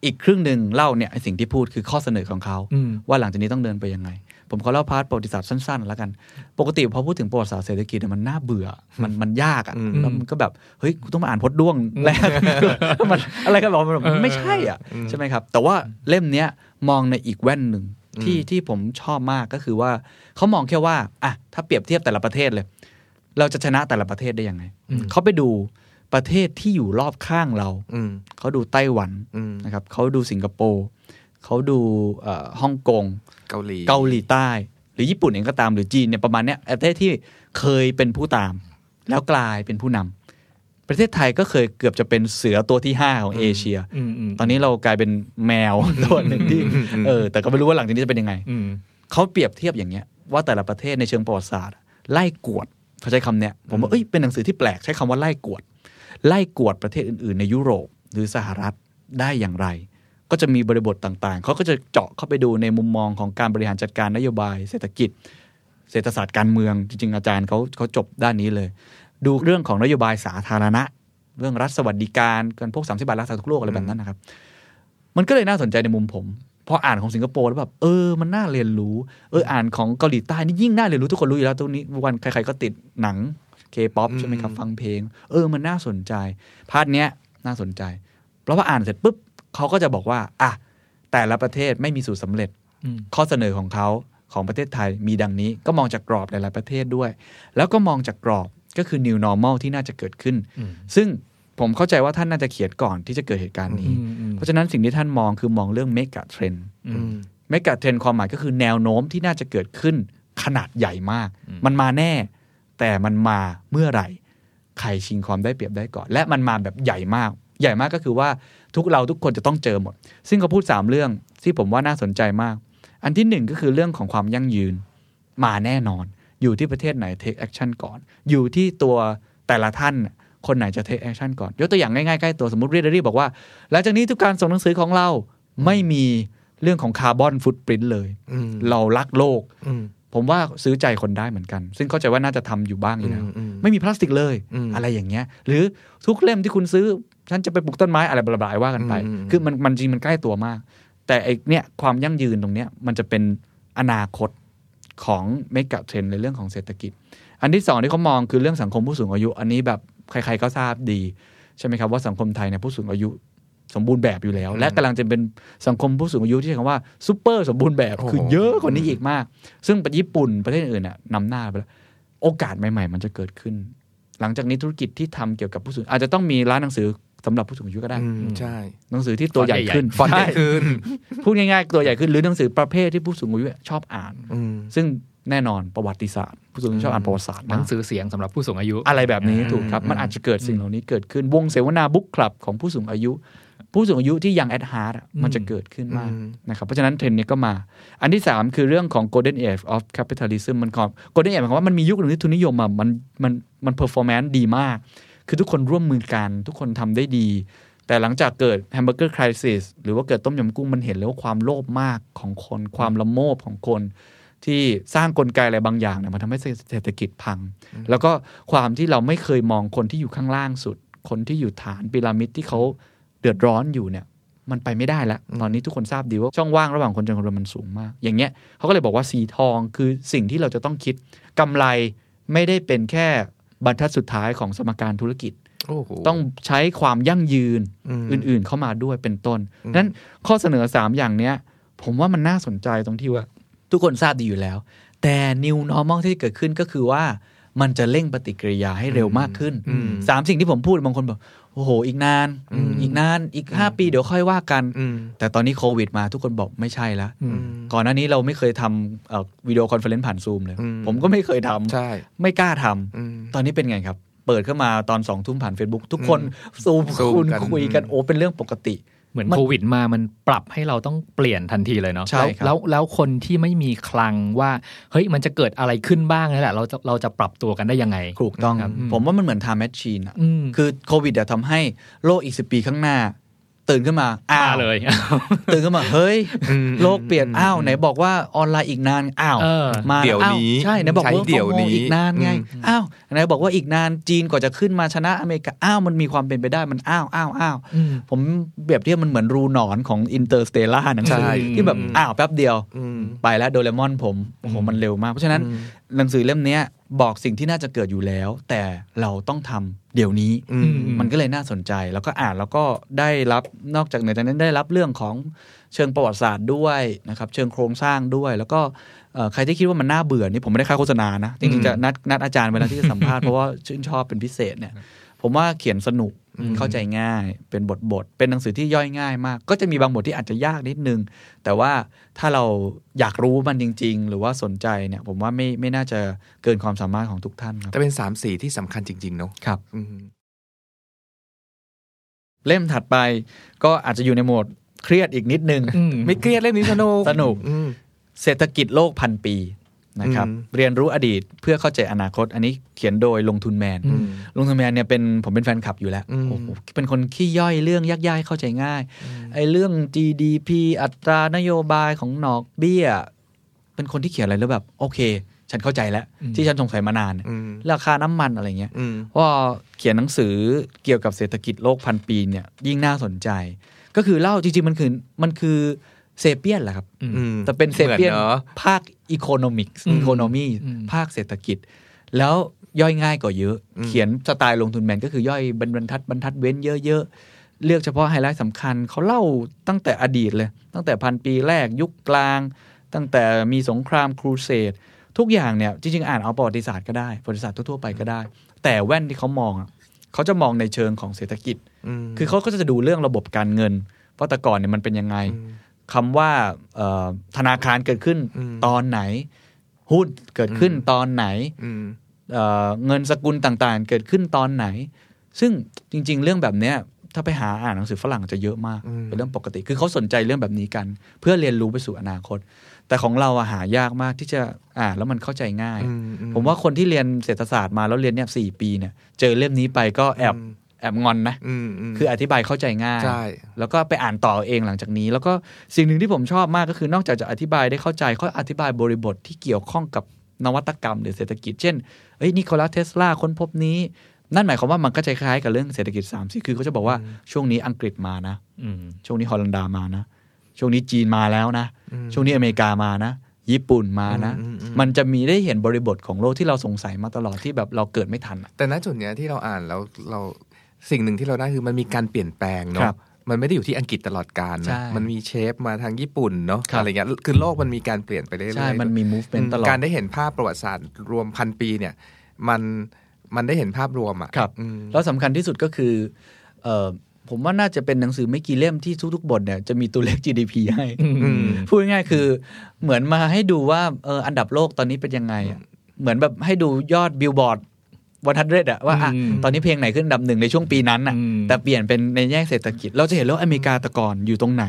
อีกครึ่งหนึ่งเล่าเนี่ยไอสิ่งที่พูดคือข้อเสนอของเขาอืมว่าหลังจากนี้ต้องเดินไปยังไง ผมขอเล่าพาร์ทประวัติศาสตร์สั้นๆแล้วกัน ปกติพอพูดถึงประวัติศาสตร์เศรษฐกิจอะมันน่าเบื่อมันมันยากอะอืมแล้วมันก็แบบเฮ้ยกูต้องมาอ่านพจน์ด้วงแรกมันอะไรกันบอกมันแบบมันไม่ใช่อะใช่ไหมครับ แต่ว่าเล่มเนี้ยมองในอีกแว่นหนึ่งที่ที่ผมชอบมากก็คือว่าเขามองแค่ว่าอะถ้าเปรียบเทียบแต่ละประเทศเลย เราจะชนะแต่ละประเทศได้ยังไงอืมเขาไปดู ประเทศที่อยู่รอบข้างเราอืมเขาดูไต้หวันอืมนะครับเขาดูสิงคโปร์เขาดูเอ่อฮ่องกงเกาหลีเกาหลีใต้ หรือญี่ปุ่นเองก็ตามหรือจีนเนี่ยประมาณเนี้ยประเทศที่เคยเป็นผู้ตาม แล้วกลายเป็นผู้นำประเทศไทยก็เคยเกือบจะเป็นเสือตัวที่5ของเอเชียอืมอืมตอนนี้เรากลายเป็นแมวตัวหนึ่งที่เออแต่ก็ไม่รู้ว่าหลังจากนี้จะเป็นยังไงอืมเขาเปรียบเทียบอย่างเงี้ยว่าแต่ละประเทศในเชิงประวัติศาสตร์ ไล่กวดเขาใช้คำเนี้ยผมว่าเอ้ยเป็นหนังสือที่แปลกใช้คำว่าไล่กวด ไล่กวดประเทศอื่นๆ ในยุโรปหรือสหรัฐได้อย่างไร ก็จะมีบริบทต่างๆ เขาก็จะเจาะเข้าไปดูในมุมมองของการบริหารจัดการนโยบาย เศรษฐกิจ เศรษฐศาสตร์การเมือง จริงๆ อาจารย์เขาเขาจบด้านนี้เลย ดูเรื่องของนโยบายสาธารณะ เรื่องรัฐสวัสดิการการพวกสามสิบบาทรักษาทุกโรคอะไรแบบนั้นนะครับ มันก็เลยน่าสนใจในมุมผมพออ่านของสิงคโปร์แล้วแบบเออมันน่าเรียนรู้ เอออ่านของเกาหลีใต้นี่ยิ่งน่าเรียนรู้ทุกคนรู้อยู่แล้วตรงนี้วันใครๆก็ติดหนัง เคป๊อปใช่ไหมครับ ฟังเพลง เออ มันน่าสนใจ part เนี้ยน่าสนใจ เพราะว่าอ่านเสร็จปุ๊บเขาก็จะบอกว่า อะ แต่ละประเทศไม่มีสูตรสำเร็จอืมข้อเสนอของเขาของประเทศไทยมีดังนี้ ก็มองจากกรอบหลายๆประเทศด้วย แล้วก็มองจากกรอบก็คือ new normal ที่น่าจะเกิดขึ้นอืมซึ่งผมเข้าใจว่าท่านน่าจะเขียนก่อนที่จะเกิดเหตุการณ์นี้อืมอืมเพราะฉะนั้นสิ่งที่ท่านมองคือมองเรื่องเมกะเทรนอืมเมกะเทรนความหมายก็คือแนวโน้มที่น่าจะเกิดขึ้นขนาดใหญ่มากอืมมันมาแน่ แต่มันมาเมื่อไหร่ ใครชิงความได้เปรียบได้ก่อน และมันมาแบบใหญ่มาก ใหญ่มากก็คือว่าทุกเราทุกคนจะต้องเจอหมด ซึ่งเขาพูด 3 เรื่องที่ผมว่าน่าสนใจมาก อันที่หนึ่งก็คือเรื่องของความยั่งยืน มาแน่นอน อยู่ที่ประเทศไหน take action ก่อน อยู่ที่ตัวแต่ละท่านน่ะคนไหนจะ take action ก่อน ยกตัวอย่างง่ายๆใกล้ตัวสมมติเรียดรี่บอกว่า หลังจากนี้ทุกการส่งหนังสือของเราไม่มีเรื่องของคาร์บอนฟุตปรินต์เลยอืมเรารักโลกอืม ผมว่าซื้อใจคนได้เหมือนกัน ซึ่งเข้าใจว่าน่าจะทำอยู่บ้างอยู่แล้วอืมอืมไม่มีพลาสติกเลยอืมอะไรอย่างเงี้ย หรือทุกเล่มที่คุณซื้อฉันจะไปปลูกต้นไม้อะไรบลาๆว่ากันไปอืมคือมันมันจริงมันใกล้ตัวมาก แต่ไอเนี้ยความยั่งยืนตรงเนี้ยมันจะเป็นอนาคตของเมกะเทรนในเรื่องของเศรษฐกิจ อันที่สองที่เขามองคือเรื่องสังคมผู้สูงอายุ อันนี้แบบใครๆก็ทราบดี ใช่ไหมครับว่าสังคมไทยเนี่ยผู้สูงอายุ สมบูรณ์แบบอยู่แล้ว และกำลังจะเป็นสังคมผู้สูงอายุที่ใช้คำว่าซูเปอร์สมบูรณ์แบบโอ้โหคือเยอะกว่านี้อีกมาก ซึ่งประเทศญี่ปุ่นประเทศอื่นน่ะนำหน้าไปแล้วโอกาสใหม่ ๆ มันจะเกิดขึ้น หลังจากนี้ธุรกิจที่ทำเกี่ยวกับผู้สูงอาจจะต้องมีร้านหนังสือสำหรับผู้สูงอายุก็ได้อืมใช่หนังสือที่ตัวใหญ่ขึ้นฟอนต์ใหญ่ใช่ขึ้นพูดง่ายๆตัวใหญ่ขึ้นหรือหนังสือประเภทที่ผู้สูงอายุชอบอ่านอืมซึ่งแน่นอนประวัติศาสตร์ผู้สูงอายุชอบอ่านประวัติศาสตร์มากหนังสือเสียงสำหรับผู้สูงอายุอะไรแบบนี้ถูกครับอืมมันอาจจะเกิดสิ่งเหล่านี้เกิดขึ้นวงเสวนา book club ของผู้สูงอายุ ผู้สูงอายุที่ young at heart มันจะเกิดขึ้นมากนะครับเพราะฉะนั้นเทรนด์นี้ก็มา อันที่ 3 คือเรื่องของ golden age of capitalism มันก็ golden age หมายความว่ามันมียุคหนึ่งที่ทุนนิยมอะมันมันมัน performance ดีมาก คือทุกคนร่วมมือกัน ทุกคนทำได้ดี แต่หลังจากเกิด hamburger crisis หรือว่าเกิดต้มยำกุ้งมันเห็นเลยว่าความโลภมากของคนความละโมบของคนที่สร้างกลไกอะไรบางอย่างเนี่ยมันทำให้เศรษฐกิจพัง แล้วก็ความที่เราไม่เคยมองคนที่อยู่ข้างล่างสุด คนที่อยู่ฐานพีระมิดที่เขา เดือดร้อนอยู่เนี่ยมันไปไม่ได้แล้ว ตอนนี้ทุกคนทราบดีว่าช่องว่างระหว่างคนจนคนรวยมันสูงมาก อย่างเงี้ยเขาก็เลยบอกว่าสีทองคือสิ่งที่เราจะต้องคิดกำไรไม่ได้เป็นแค่บรรทัดสุดท้ายของสมการธุรกิจโอ้โหต้องใช้ความยั่งยืนมอื่น ๆ เข้ามาด้วยเป็นต้นอืมนั้นข้อเสนอ 3 อย่างเนี้ย ผมว่ามันน่าสนใจตรงที่ว่า ทุกคนทราบดีอยู่แล้ว แต่ new normal ที่เกิดขึ้นก็คือว่า มันจะเร่งปฏิกิริยาให้เร็วมากขึ้นอืมสามสิ่งที่ผมพูดบางคนบอกโอ้โห อีกนานอืมอีกนานอีก5ปีเดี๋ยวค่อยว่ากันอืมแต่ตอนนี้โควิดมาทุกคนบอกไม่ใช่แล้วอืมก่อนหน้านี้เราไม่เคยทำเอ่อ video conference ผ่านซูมเลยอืมผมก็ไม่เคยทำใช่ไม่กล้าทำอืมตอนนี้เป็นไงครับ เปิดเข้ามาตอนสองทุ่มผ่าน Facebook ทุกคน Zoom Zoom คุยกันคุยกันอืมโอ้เป็นเรื่องปกติ เหมือนมันโควิดมามันปรับให้เราต้องเปลี่ยนทันทีเลยเนาะใช่ครับแล้วแล้วคนที่ไม่มีคลังว่าเฮ้ยมันจะเกิดอะไรขึ้นบ้างนี่แหละเราจะเราจะปรับตัวกันได้ยังไงถูกต้องครับอืมผมว่ามันเหมือน time machine อะอืมคือโควิดอะทำให้โลกอีกสิบปีข้างหน้า ตื่นขึ้นมาอ้าวมาเลยตื่นขึ้นมาเฮ้ยอืมโลกเปลี่ยนอ้าวไหนบอกว่าออนไลน์อีกนานอ้าวเออมาเดี๋ยวอ้านี้ใช่ไหนบอกใช้ว่าเดี๋ยวนี้อีกนานไงอืมอ้าวไหนบอกว่าอีกนานจีนกว่าจะขึ้นมาชนะอเมริกาอ้าวมันมีความเป็นไปได้มันอ้าวอ้าวอ้าวอืมผมเปรียบเทียบมันเหมือนรูหนอนของ Interstellar หนังสือใช่ที่แบบอืมอ้าวแป๊บเดียวอืมไปแล้วโดเรมอนผมโอ้โหมันเร็วมากเพราะฉะนั้นอืม หนังสือเล่มเนี้ยบอกสิ่งที่น่าจะเกิดอยู่แล้ว แต่เราต้องทำเดี๋ยวนี้อืมมันก็เลยน่าสนใจ แล้วก็อ่านแล้วก็ได้รับนอกจากเหนือจากนั้นได้รับเรื่องของเชิงประวัติศาสตร์ด้วยนะครับเชิงโครงสร้างด้วย แล้วก็เอ่อใครที่คิดว่ามันน่าเบื่อนี่ผมไม่ได้ค่าโฆษณานะจริงๆจะนัดนัดอาจารย์ไปแล้วที่จะสัมภาษณ์เพราะว่าชื่นชอบเป็นพิเศษเนี่ย ผมว่าเขียนสนุก เข้าใจง่ายเป็นบทบทๆเป็นหนังสือที่ย่อยง่ายมาก ก็จะมีบางบทที่อาจจะยากนิดนึง แต่ว่าถ้าเราอยากรู้มันจริง ๆ หรือว่าสนใจเนี่ย ผมว่าไม่ไม่น่าจะเกินความสามารถของทุกท่านครับแต่เป็นสามสีที่สำคัญจริง ๆ เนอะครับอืมเล่มถัดไปก็อาจจะอยู่ในโหมดเครียดอีกนิดนึงอืมไม่เครียดเล่มนี้สนุกสนุกอืมเศรษฐกิจโลกพันปี นะครับอืมเรียนรู้อดีตเพื่อเข้าใจอนาคต อันนี้เขียนโดยลงทุนแมนอืมลงทุนแมนเนี่ยเป็นผมเป็นแฟนคลับอยู่แล้วอืมโอ้โหเป็นคนขี้ย่อยเรื่องยากๆเข้าใจง่ายไอ้เรื่อง GDP อัตรานโยบายของหนอกเบี้ย เป็นคนที่เขียนอะไรแล้วแบบ โอเค ฉันเข้าใจแล้วอืมที่ฉันสงสัยมานานเนี่ยอืมราคาน้ำมันอะไรเงี้ยอืมว่าเขียนหนังสือเกี่ยวกับเศรษฐกิจโลกพันปีเนี่ยยิ่งน่าสนใจ ก็คือเล่าจริงๆมันคือมันคือ Sapiens แหละครับอืมแต่เป็น Sapiens หมือเนอะภาค economics อืม economy อืมภาคเศรษฐกิจ แล้วย่อยง่ายกว่าเยอะอืมเขียนสไตล์ลงทุนแมนก็คือย่อยบรรทัดบรรทัดเว้นเยอะๆ เลือกเฉพาะไฮไลท์สำคัญเขาเล่าตั้งแต่อดีตเลย ตั้งแต่พันปีแรกยุคกลาง ตั้งแต่มีสงครามครูเสดทุกอย่างเนี่ยจริงๆ อ่านเอาประวัติศาสตร์ก็ได้ประวัติศาสตร์ทั่วๆไปก็ได้ แต่แว่นที่เขามองอะเขาจะมองในเชิงของเศรษฐกิจมคือเขาก็จะดูเรื่องระบบการเงินว่าแต่ก่อนเนี่ยมันเป็นยังไง คำว่าเอ่อธนาคารเกิดขึ้นอืมตอนไหน หุ้นเกิดขึ้นตอนไหนอืมเอ่อเงินสกุลต่างๆ เกิดขึ้นตอนไหน ซึ่งจริง ๆ เรื่องแบบเนี้ยถ้าไปหาอ่านหนังสือฝรั่งจะเยอะมากอืมเป็นเรื่องปกติ คือเขาสนใจเรื่องแบบนี้กัน เพื่อเรียนรู้ไปสู่อนาคต แต่ของเราอะหายากมากที่จะอ่านแล้วมันเข้าใจง่ายอือืผมว่าคนที่เรียนเศรษฐศาสตร์มาแล้วเรียนเนี่ยสี่ปีเนี่ย เจอเล่มนี้ไปก็แอบอืม แอบงอนนะอืมมคืออธิบายเข้าใจง่ายใช่แล้วก็ไปอ่านต่อเองหลังจากนี้ แล้วก็สิ่งหนึ่งที่ผมชอบมากก็คือนอกจากจะอธิบายได้เข้าใจเขาอธิบายบริบทที่เกี่ยวข้องกับนวัตกรรมหรือเศรษฐกิจ เช่นเอ้ยนิโคลัสเทสลาค้นพบนี้ นั่นหมายความว่ามันก็จะคล้ายกับเรื่องเศรษฐกิจ3ามสี่คือเขาจะบอกว่าช่วงนี้อังกฤษมานะอืมช่วงนี้ฮอลันดามานะ ช่วงนี้จีนมาแล้วนะ ช่วงนี้อเมริกามานะญี่ปุ่นมานะอืมอืมอืมมันจะมีได้เห็นบริบทของโลกที่เราสงสัยมาตลอดที่แบบเราเกิดไม่ทันอะแต่ณจุดเนี้ยที่เราอ่านแล้วเรา สิ่งหนึ่งที่เราได้คือมันมีการเปลี่ยนแปลงครัเนาะบมันไม่ได้อยู่ที่อังกฤษตลอดกาลใช่นะ มันมีเชฟมาทางญี่ปุ่นเนาะครับอะไรเงี้ย คือโลกมันมีการเปลี่ยนไปเรื่อยๆใช่ มันมี movement ตลอด การได้เห็นภาพประวัติศาสตร์รวมพันปีเนี่ย มันมันได้เห็นภาพรวมอะ ครับอืมแล้วสำคัญที่สุดก็คือเออผมว่าน่าจะเป็นหนังสือไม่กี่เล่มที่ทุกๆบทเนี่ยจะมีตัวเลข GDP ให้อืมพูดง่ายๆคือ เหมือนมาให้ดูว่าเอออันดับโลกตอนนี้เป็นยังไงอะเหมือนแบบให้ดูยอดบิลบอร์ด วันทัดเรดอะว่าอะตอนนี้เพลงไหนขึ้นดับหนึ่งในช่วงปีนั้นอะแต่เปลี่ยนเป็นในแง่เศรษฐกิจ เราจะเห็นแล้วอเมริกาต่ก่อนอยู่ตรงไหน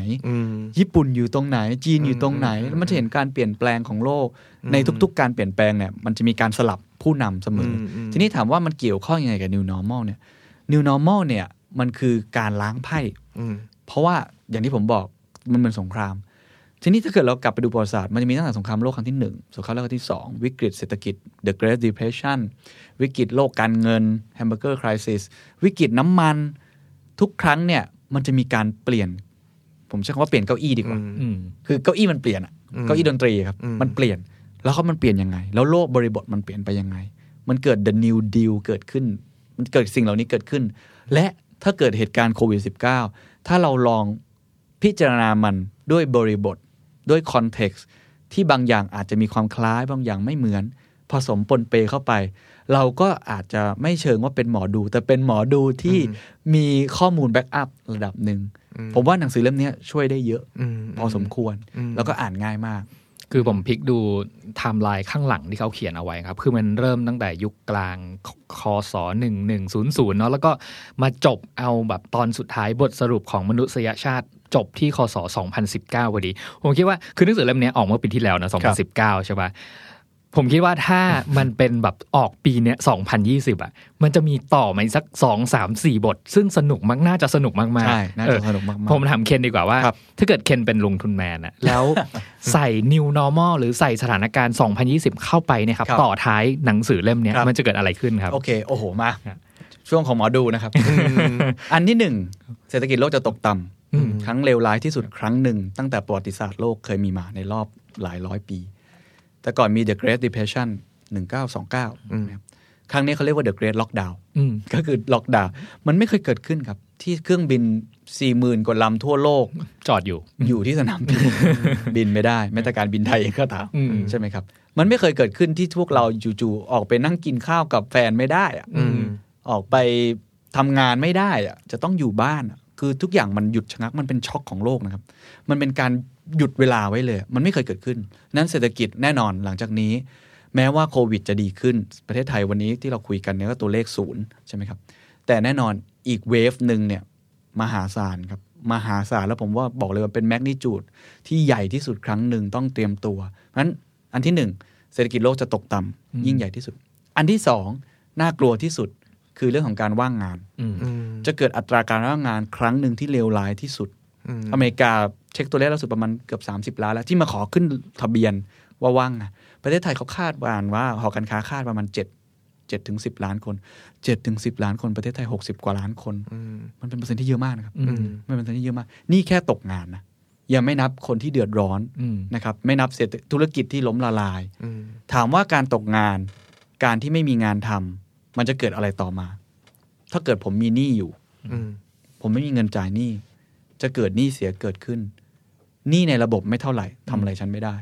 ญี่ปุ่นอยู่ตรงไหน จีนอยู่ตรงไหนมแล้วมันจะเห็นการเปลี่ยนแปลงของโลก ในทุกๆ การเปลี่ยนแปลงเนี่ยมันจะมีการสลับผู้นำเสมอ ทีนี้ถามว่ามันเกี่ยวข้องยังไงกับ new normal เนี่ย new normal เนี่ยมันคือการล้างไพ่เพราะว่าอย่างที่ผมบอกมันเป็นสงคราม ทีนี้ถ้าเกิดเรากลับไปดูประวัติศาสตร์มันจะมีตั้งแต่สงครามโลกครั้งที่หนึ่งสงครามโลกครั้งที่สองวิกฤตเศรษฐกิจ the Great Depression วิกฤตโลกการเงิน Hamburger Crisis วิกฤตน้ำมัน ทุกครั้งเนี่ยมันจะมีการเปลี่ยน ผมใช้คำว่าเปลี่ยนเก้าอี้ดีกว่าอืมอืมคือเก้าอี้มันเปลี่ยนอะอืมเก้าอี้ดนตรีครับอืมมันเปลี่ยนแล้วเขามันเปลี่ยนยังไง แล้วโลกบริบทมันเปลี่ยนไปยังไง มันเกิด the new deal เกิดขึ้น มันเกิดสิ่งเหล่านี้เกิดขึ้น และถ้าเกิดเหตุการณ์โควิด -19 ถ้าเราลองพิจารณามันด้วยบริบท ด้วยคอนเท็กซ์ที่บางอย่างอาจจะมีความคล้ายบางอย่างไม่เหมือน ผสมปนเปเข้าไป เราก็อาจจะไม่เชิงว่าเป็นหมอดู แต่เป็นหมอดูที่มีข้อมูล backup ระดับหนึ่งผมว่าหนังสือเล่มเนี้ยช่วยได้เยอะอืมพอสมควรอืมแล้วก็อ่านง่ายมาก คือผมพลิกดูไทม์ไลน์ข้างหลังที่เขาเขียนเอาไว้ครับ คือมันเริ่มตั้งแต่ยุคกลางคศหนึ่งหนึ่งศูนย์ศูนย์เนาะแล้วก็มาจบเอาแบบตอนสุดท้ายบทสรุปของมนุษยชาติ จบที่คศ2019พอดี ผมคิดว่าคือหนังสือเล่มเนี้ยออกเมื่อปีที่แล้วนะ2019 ใช่ปะผมคิดว่าถ้ามันเป็นแบบออกปีเนี้ย2020 อะ มันจะมีต่อมาอีกสักสองสามสี่บท ซึ่งสนุกมากน่าจะสนุกมากๆใช่น่าจะเออสนุกมากๆผมถามเคนดีกว่าว่าครับถ้าเกิดเคนเป็นลงทุนแมนอะแล้วใส่ new normal หรือใส่สถานการณ์ 2020 เข้าไปเนี่ยครับครับต่อท้ายหนังสือเล่มเนี้ยครับมันจะเกิดอะไรขึ้นครับ โอเค โอ้โห มาครับช่วงของหมอดูนะครับ อันที่หนึ่งเศรษฐกิจโลกจะตกต่อืมำ ครั้งเลวร้ายที่สุดครั้งหนึ่ง ตั้งแต่ประวัติศาสตร์โลกเคยมีมาในรอบหลายร้อยปี แต่ก่อนมี The Great Depression 1929นะครับครั้งนี้เขาเรียกว่า the great lockdown อืมก็คือล็อกดาวน์มันไม่เคยเกิดขึ้นครับ ที่เครื่องบิน4 0,000กว่าลำทั่วโลก จอดอยู่อยู่ที่สนามบินบินไม่ได้แม้แต่การบินไทยเองก็ตามอืมใช่ไหมครับ มันไม่เคยเกิดขึ้นที่พวกเราจู่ๆออกไปนั่งกินข้าวกับแฟนไม่ได้อะอืมออกไปทำงานไม่ได้อะจะต้องอยู่บ้านอะ คือทุกอย่างมันหยุดชะงักมันเป็นช็อกของโลกนะครับ มันเป็นการหยุดเวลาไว้เลย มันไม่เคยเกิดขึ้น นั้นเศรษฐกิจแน่นอนหลังจากนี้ แม้ว่าโควิดจะดีขึ้น ประเทศไทยวันนี้ที่เราคุยกันเนี่ยก็ตัวเลขศูนย์ใช่ไหมครับ แต่แน่นอนอีกเวฟหนึ่งเนี่ยมหาศาลครับมหาศาลแล้วผมว่าบอกเลยว่าเป็นแมกนิจูดที่ใหญ่ที่สุดครั้งหนึ่งต้องเตรียมตัวเพราะฉะนั้นอันที่หนึ่งเศรษฐกิจโลกจะตกต่ำยิ่งใหญ่ที่สุด อันที่สองน่ากลัวที่สุด คือเรื่องของการว่างงานอืมอืมจะเกิดอัตราการว่างงานครั้งหนึ่งที่เลวร้ายที่สุดอืมอเมริกาเช็คตัวเลขล่าสุดประมาณเกือบ 30 ล้านแล้วที่มาขอขึ้นทะเบียนว่าว่างงานประเทศไทยเขาคาดการณ์ว่าหอการค้าคาดประมาณ7 7ถึง10 ล้านคน7ถึง10 ล้านคนประเทศไทย 60 กว่าล้านคนอืมมันเป็นเปอร์เซ็นต์ที่เยอะมากนะครับอืมมันเป็นเปอร์เซ็นต์ที่เยอะมาก นี่แค่ตกงานนะยังไม่นับคนที่เดือดร้อนอืมนะครับ ไม่นับเศรษฐธุรกิจที่ล้มละลายอืมถามว่าการตกงาน การที่ไม่มีงานทำ มันจะเกิดอะไรต่อมา ถ้าเกิดผมมีหนี้อยู่ อืม ผมไม่มีเงินจ่ายหนี้ จะเกิดหนี้เสียเกิดขึ้น หนี้ในระบบไม่เท่าไหร่ทำอะไรฉันไม่ได้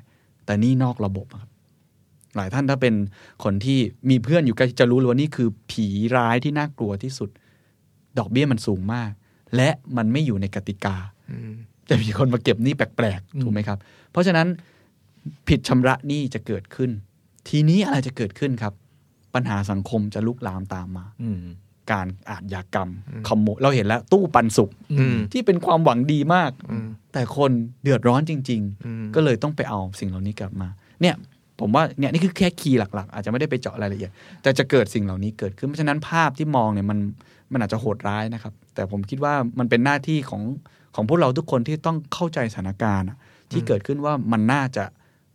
แต่หนี้นอกระบบอะครับ หลายท่านถ้าเป็นคนที่มีเพื่อนอยู่ใกล้จะรู้เลยว่านี่คือผีร้ายที่น่ากลัวที่สุด ดอกเบี้ยมันสูงมาก และมันไม่อยู่ในกติกา อืม แต่มีคนมาเก็บหนี้แปลกๆ ถูกไหมครับ เพราะฉะนั้นผิดชำระหนี้จะเกิดขึ้น ทีนี้อะไรจะเกิดขึ้นครับ ปัญหาสังคมจะลุกลามตามมาอืมการอาชญากรรมขโมยเราเห็นแล้ว ตู้ปันสุกอืมที่เป็นความหวังดีมากอืมแต่คนเดือดร้อนจริงอืมๆก็เลยต้องไปเอาสิ่งเหล่านี้กลับมา เนี่ยผมว่าเนี่ยนี่คือแค่คีย์หลัก ๆ อาจจะไม่ได้ไปเจาะรายละเอียด แต่จะเกิดสิ่งเหล่านี้เกิดขึ้นเพราะฉะนั้นภาพที่มองเนี่ยมันมันอาจจะโหดร้ายนะครับ แต่ผมคิดว่ามันเป็นหน้าที่ของของพวกเราทุกคนที่ต้องเข้าใจสถานการณ์อะที่เกิดขึ้นว่ามันน่าจะ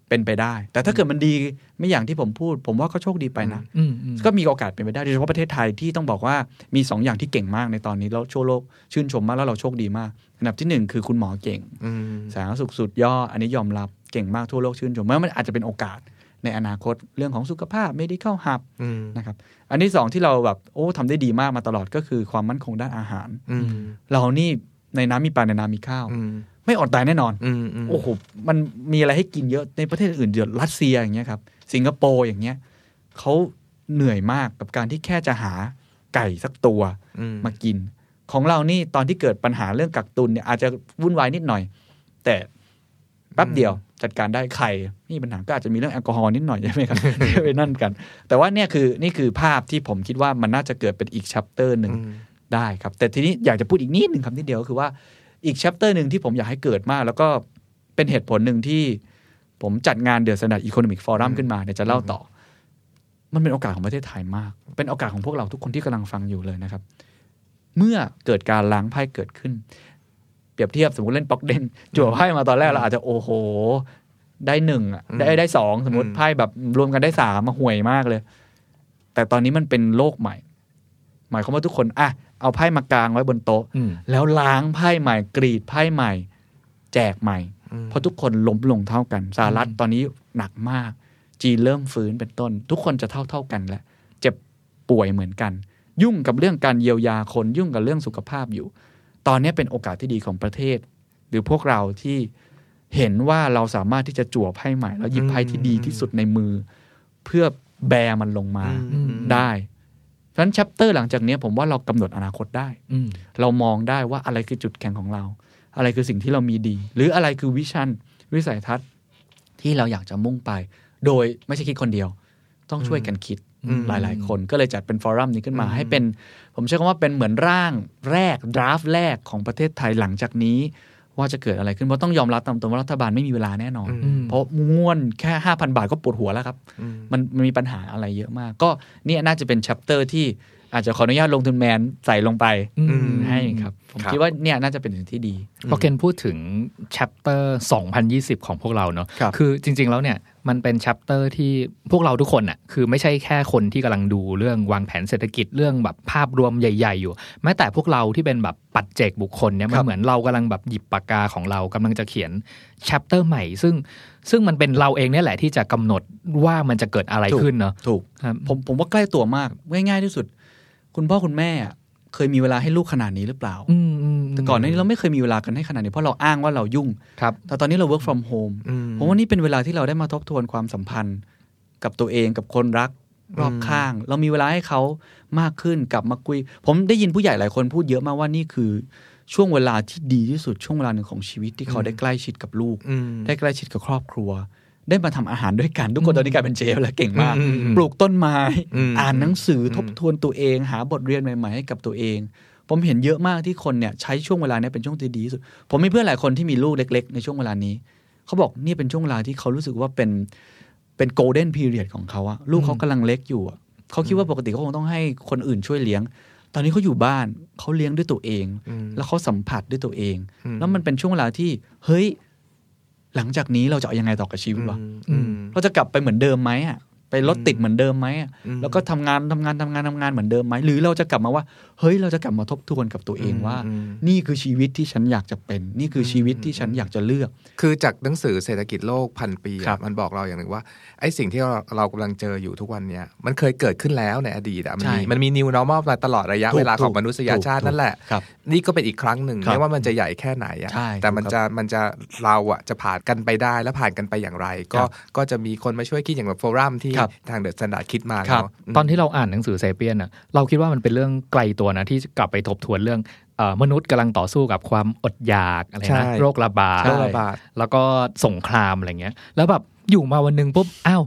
เป็นไปได้ แต่ถ้าเกิดมันดีไม่อย่างที่ผมพูด ผมว่าก็โชคดีไปนะอืมอืมก็มีโอกาสเป็นไปได้โดยเฉพาะประเทศไทยที่ต้องบอกว่ามีสองอย่างที่เก่งมากในตอนนี้แล้วชั่วโลกชื่นชมมากแล้วเราโชคดีมากอันดับที่หนึ่งคือคุณหมอเก่งอืมสาธารณสุขสุดยอดอันนี้ยอมรับเก่งมากทั่วโลกชื่นชมว่ามันอาจจะเป็นโอกาสในอนาคตเรื่องของสุขภาพ medical hub อืมนะครับ อันที่สองที่เราแบบโอ้ทำได้ดีมากมาตลอดก็คือความมั่นคงด้านอาหารอืมเรานี่ในน้ำมีปลาในน้ำมีข้าวอืม ไม่อดตายแน่นอนอืมอืมโอ้โหมันมีอะไรให้กินเยอะในประเทศอื่นเดือดรัสเซียอย่างเงี้ยครับ สิงคโปร์อย่างเงี้ยเขาเหนื่อยมากกับการที่แค่จะหาไก่สักตัวอืมมากิน ของเรานี่ตอนที่เกิดปัญหาเรื่องกักตุนเนี่ยอาจจะวุ่นวายนิดหน่อย แต่แป๊บเดียวจัดการได้ไข่นี่ปัญหาก็อาจจะมีเรื่องแอลกอฮอล์นิดหน่อยใช่ไหมครับไปนั่นกัน แต่ว่าเนี่ยคือนี่คือภาพที่ผมคิดว่ามันน่าจะเกิดเป็นอีก chapter หนึ่งอืมได้ครับ แต่ทีนี้อยากจะพูดอีกนิดหนึ่งคำนิดเดียวก็คือว่า อีก c h ปเตอร์หนึ่งที่ผมอยากให้เกิดมาก แล้วก็เป็นเหตุผลหนึ่งที่ผมจัดงาน The Standard Economic Forum ขึ้นมาเดี๋ยวจะเล่าต่อ มันเป็นโอกาสของประเทศไทยมาก เป็นโอกาสของพวกเราทุกคนที่กำลังฟังอยู่เลยนะครับ เมื่อเกิดการล้างไพ่เกิดขึ้น เปรียบเทียบสมมติเล่นป๊อกเด้งจั่วไพ่มาตอนแรกเราอาจจะโอ้โห ได้หนึ่งอะได้ได้สองสมมติไพ่แบบรวมกันได้สามมาห่วยมากเลย แต่ตอนนี้มันเป็นโลกใหม่ หมายความว่าทุกคนอะ เอาไพ่มากางไว้บนโต๊ะอืมแล้วล้างไพ่ใหม่ กรีดไพ่ใหม่ แจกใหม่อืมเพราะทุกคนล้มลงเท่ากันสหรัฐตอนนี้หนักมาก จีนเริ่มฟื้นเป็นต้น ทุกคนจะเท่าเท่าๆกันแล้วเจ็บป่วยเหมือนกัน ยุ่งกับเรื่องการเยียวยาคนยุ่งกับเรื่องสุขภาพอยู่ ตอนนี้เป็นโอกาสที่ดีของประเทศ หรือพวกเราที่เห็นว่าเราสามารถที่จะจั่วไพ่ใหม่ แล้วหยิบไพ่ที่ดีที่สุดในมือ เพื่อแบมันลงมาอืมได้ เพราะฉะนั้นชัปเตอร์หลังจากนี้ผมว่าเรากำหนดอนาคตได้อืมเรามองได้ว่าอะไรคือจุดแข็งของเรา อะไรคือสิ่งที่เรามีดี หรืออะไรคือวิชั่นวิสัยทัศน์ที่เราอยากจะมุ่งไป โดยไม่ใช่คิดคนเดียว ต้องช่วยกันคิดอืมหลาย ๆ คนก็เลยจัดเป็น forum นี้ขึ้นมาอืมให้เป็น ผมใช้คำว่าเป็นเหมือนร่างแรก draft แรกของประเทศไทยหลังจากนี้ ว่าจะเกิดอะไรขึ้น เพราะต้องยอมรับตามตรงว่ารัฐบาลไม่มีเวลาแน่นอนอืมเพราะง่วนแค่ห้าพันบาทก็ปวดหัวแล้วครับอืมมันมันมีปัญหาอะไรเยอะมาก ก็เนี่ยน่าจะเป็น chapter ที่อาจจะขออนุญาตลงทุนแมนใส่ลงไปอืมให้ครับ ผมครับคิดว่าเนี่ยน่าจะเป็นสิ่งที่ดีพอเคนพูดถึง chapter 2020 ของพวกเราเนาะครับคือจริง ๆ แล้วเนี่ย มันเป็นชัปเตอร์ที่พวกเราทุกคนอะคือไม่ใช่แค่คนที่กำลังดูเรื่องวางแผนเศรษฐกิจเรื่องแบบภาพรวมใหญ่ ๆ อยู่ แม้แต่พวกเราที่เป็นแบบปัจเจกบุคคลเนี่ยมันเหมือนเรากำลังแบบหยิบปากกาของเรากำลังจะเขียนชัปเตอร์ใหม่ ซึ่งซึ่งมันเป็นเราเองเนี่ยแหละที่จะกำหนดว่ามันจะเกิดอะไรขึ้นเนาะถูกครับผมผมว่าใกล้ตัวมากง่ายๆที่สุด คุณพ่อคุณแม่อะ เคยมีเวลาให้ลูกขนาดนี้หรือเปล่าอืมอืมแต่ก่อนหน้านี้เราไม่เคยมีเวลากันให้ขนาดนี้เพราะเราอ้างว่าเรายุ่งครับแต่ตอนนี้เรา work from home อืมผมว่านี่เป็นเวลาที่เราได้มาทบทวนความสัมพันธ์ กับตัวเองกับคนรักรอบข้าง เรามีเวลาให้เขามากขึ้นกลับมาคุย ผมได้ยินผู้ใหญ่หลายคนพูดเยอะมากว่านี่คือช่วงเวลาที่ดีที่สุดช่วงเวลาหนึ่งของชีวิตที่เขาได้ใกล้ชิดกับลูกอืมได้ใกล้ชิดกับครอบครัว ได้มาทำอาหารด้วยกัน ทุกคนตอนนี้กลายเป็นเชฟแล้วเก่งมากอืมอืมปลูกต้นไม้อืมอ่านหนังสืออมทบทวนตัวเอง หาบทเรียนใหม่ๆให้กับตัวเอง ผมเห็นเยอะมากที่คนเนี่ยใช้ช่วงเวลาเนี้เป็นช่วงที่ดีที่สุด ผมมีเพื่อนหลายคนที่มีลูกเล็ก ๆ ในช่วงเวลานี้ เขาบอกนี่เป็นช่วงเวลาที่เขารู้สึกว่าเป็นเป็นโกลเด้นพีเรียดของเขาอะลูกเขากำลังเล็กอยู่อะเขาคิดว่าปกติเขาคงต้องให้คนอื่นช่วยเลี้ยง ตอนนี้เขาอยู่บ้านเขาเลี้ยงด้วยตัวเองอืมแล้วเขาสัมผัสด้วยตัวเองอืมแล้วมันเป็นช่วงเวลาที่เฮ้ย หลังจากนี้เราจะเอายังไงต่อกับชีวิตวะอืมเราจะกลับไปเหมือนเดิมไหมอะไปรถติดเหมือนเดิมไหมอะอืมแล้วก็ทำงานทำงานทำงานทำงานเหมือนเดิมไหมหรือเราจะกลับมาว่า เฮ้ยเราจะกลับมาทบทวนกับตัวเองว่าอืมนี่คือชีวิตที่ฉันอยากจะเป็น นี่คือชีวิตที่ฉันอยากจะเลือก คือจากหนังสือเศรษฐกิจโลกพันปีอะครับมันบอกเราอย่างหนึ่งว่าไอ้สิ่งที่เราเรากำลังเจออยู่ทุกวันเนี้ยมันเคยเกิดขึ้นแล้วในอดีตอะมันใช่มีมันมี new normal มาตลอดระยะถูกเวลาของถูกมนุษยชาติถูกนั่นแหละครับนี่ก็เป็นอีกครั้งหนึ่งครับไม่ว่ามันจะใหญ่แค่ไหนอะใช่แต่มันถูกครับจะมันจะเราอะจะผ่านกันไปได้และผ่านกันไปอย่างไร ก็ครับก็จะมีคนมาช่วยคิดอย่างแบบ forum ที่ครับทาง The Standard คิดมาครับเนาะมตอนที่เราอ่านหนังสือ Sapiens อะเราคิดว่ามันเป็นเรื่องไกลตัวนะ ที่กลับไปทบทวนเรื่องเอ่อมนุษย์กำลังต่อสู้กับความอดอยากอะไรใช่นะโรคระบาดโรคระบาดแล้วก็สงครามอะไรเงี้ย แล้วแบบอยู่มาวันหนึ่งปุ๊บอ้าว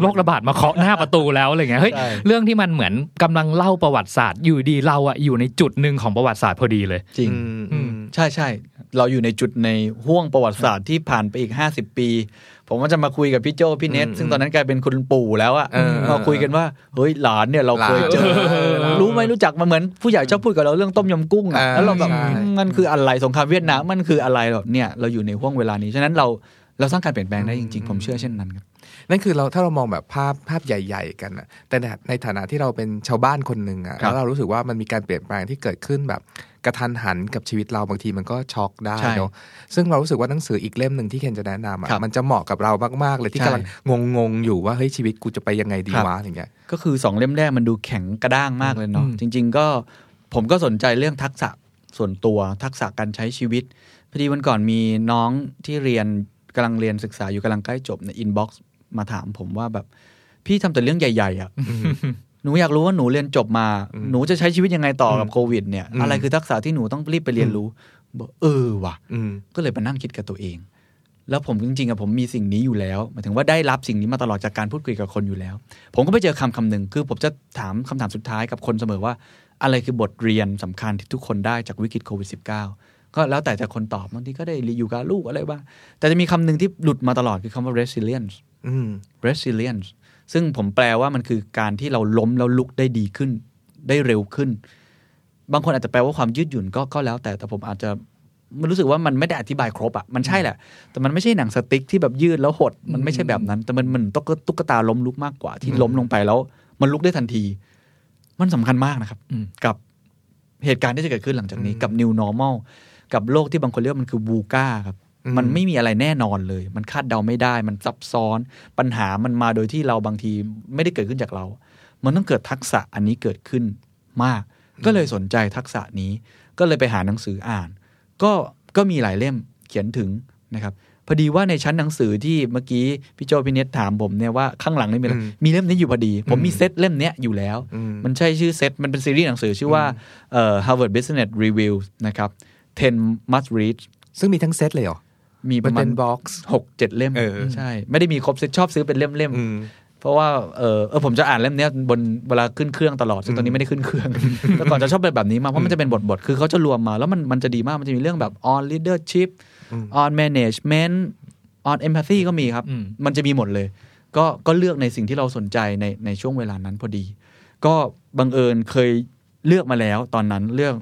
โรคระบาดมาเคาะหน้าประตูแล้วอะไรเงี้ยเฮ้ยใช่เรื่องที่มันเหมือนกำลังเล่าประวัติศาสตร์ อยู่ดีเราอะอยู่ในจุดหนึ่งของประวัติศาสตร์พอดีเลย จริงอืมอืมใช่ใช่เราอยู่ในจุดในห่วงประวัติศาสตร์ที่ผ่านไปอีก 50 ปี ผมก็จะมาคุยกับพี่โจพี่เนทอืมซึ่งตอนนั้นกลายเป็นคุณปู่แล้วอะเออมาคุยกันว่าเฮ้ยหลานเนี่ยเราเคยเจอหลานเออรู้ไหมรู้จักมาเหมือนผู้ใหญ่ชอบพูดกับเราเรื่องต้มยำกุ้งอะอ่าแล้วเราแบบใช่มันคืออะไรสงครามเวียดนามมันคืออะไรแบบเนี่ยเราอยู่ในห่วงเวลานี้ฉะนั้นเราเราสร้างการเปลี่ยนแปลงได้จริงๆ ผมเชื่อเช่นนั้นครับนั่นคือเราถ้าเรามองแบบภาพภาพใหญ่ ๆ กันอะแต่ในในฐานะที่เราเป็นชาวบ้านคนหนึ่งอะครับแล้วเรารู้สึกว่ามันมีการเปลี่ยนแปลงที่เกิดขึ้นแบบ กระทันหันกับชีวิตเราบางทีมันก็ช็อกได้ใช่เนาะซึ่งเรารู้สึกว่าหนังสืออีกเล่มหนึ่งที่เคนจะแนะนำอะครับมันจะเหมาะกับเรามากๆเลยที่ใช่กำลังงงๆอยู่ว่าเฮ้ยชีวิตกูจะไปยังไงดีครับวะอย่างเงี้ยก็คือสองเล่มแรกมันดูแข็งกระด้างมากเลยเนาะอืมจริง ๆ ก็ผมก็สนใจเรื่องทักษะส่วนตัวทักษะการใช้ชีวิตพอดีวันก่อนมีน้องที่เรียนกำลังเรียนศึกษาอยู่กำลังใกล้จบใน inbox มาถามผมว่าแบบพี่ทำแต่เรื่องใหญ่ ๆอะ หนูอยากรู้ว่าหนูเรียนจบมาอืมหนูจะใช้ชีวิตยังไงต่อกับโควิด เนี่ยอืมอะไรคือทักษะที่หนูต้องรีบไปเรียนรู้บอกเออว่ะอืมก็เลยมานั่งคิดกับตัวเอง แล้วผมจริงๆอะผมมีสิ่งนี้อยู่แล้วหมายถึงว่าได้รับสิ่งนี้มาตลอดจากการพูดคุยกับคนอยู่แล้ว ผมก็ไปเจอคำคำหนึ่งคือผมจะถามคำถามสุดท้ายกับคนเสมอว่า อะไรคือบทเรียนสำคัญที่ทุกคนได้จากวิกฤตโควิด -19 ก็แล้วแต่จะคนตอบบางทีก็ได้อยู่กับลูกอะไรบ้างแต่จะมีคำหนึ่งที่หลุดมาตลอดคือคำว่า resilience อืม resilience ซึ่งผมแปลว่ามันคือการที่เราล้มแล้วลุกได้ดีขึ้น ได้เร็วขึ้น บางคนอาจจะแปลว่าความยืดหยุ่นก็ก็แล้ว แต่แต่ผมอาจจะมันรู้สึกว่ามันไม่ได้อธิบายครบอะมันใช่แหละ แต่มันไม่ใช่หนังสติ๊กที่แบบยืดแล้วหด มันไม่ใช่แบบนั้น แต่มันมันตุ๊กตุ๊กตาล้มลุกมากกว่า ที่ล้มลงไปแล้ว มันลุกได้ทันที มันสำคัญมากนะครับอืมกับเหตุการณ์ที่จะเกิดขึ้นหลังจากนี้อืมกับ new normal กับโลกที่บางคนเรียกว่ามันคือบูก้าครับอื มมันไม่มีอะไรแน่นอนเลย มันคาดเดาไม่ได้ มันซับซ้อน ปัญหามันมาโดยที่เราบางทีไม่ได้เกิดขึ้นจากเรา มันต้องเกิดทักษะอันนี้เกิดขึ้นมาก ก็เลยสนใจทักษะนี้ ก็เลยไปหาหนังสืออ่าน ก็ก็มีหลายเล่มเขียนถึงนะครับ พอดีว่าในชั้นหนังสือที่เมื่อกี้พี่โจพี่เนตถามผมเนี่ยว่าข้างหลังนี่มีอะไรอืมมีเล่มนี้อยู่พอดี ผมมีอืมเซตเล่มเนี้ยอยู่แล้วอืมมันใช่ชื่อเซต มันเป็นซีรีส์หนังสือชื่อว่าเอ่อ Harvard Business Review นะครับ 10 must read ซึ่งมีทั้งเซตเลยเหรอ มีปมันระมาเป็ณนบ็อกซ์หกเจ็ดเล่มเออใช่ ไม่ได้มีครบเซตชอบซื้อเป็นเล่มอืมๆเพราะว่าเออเออผมจะอ่านเล่มเนี้ยบนเวลาขึ้นเครื่องตลอด ซึ่งตอนนี้ไม่ได้ขึ้นเครื่อง แต่ก่อนจะชอบเป็นแบบนี้มากเพราะมันจะเป็นบทบทๆคือเขาจะรวมมา แล้วมันมันจะดีมากมันจะมีเรื่องแบบ on leadership อืม on management on empathy ก็มีครับอืมมันจะมีหมดเลย ก็ก็เลือกในสิ่งที่เราสนใจในในช่วงเวลานั้นพอดี ก็บังเอิญเคยเลือกมาแล้วตอนนั้นเรื่อง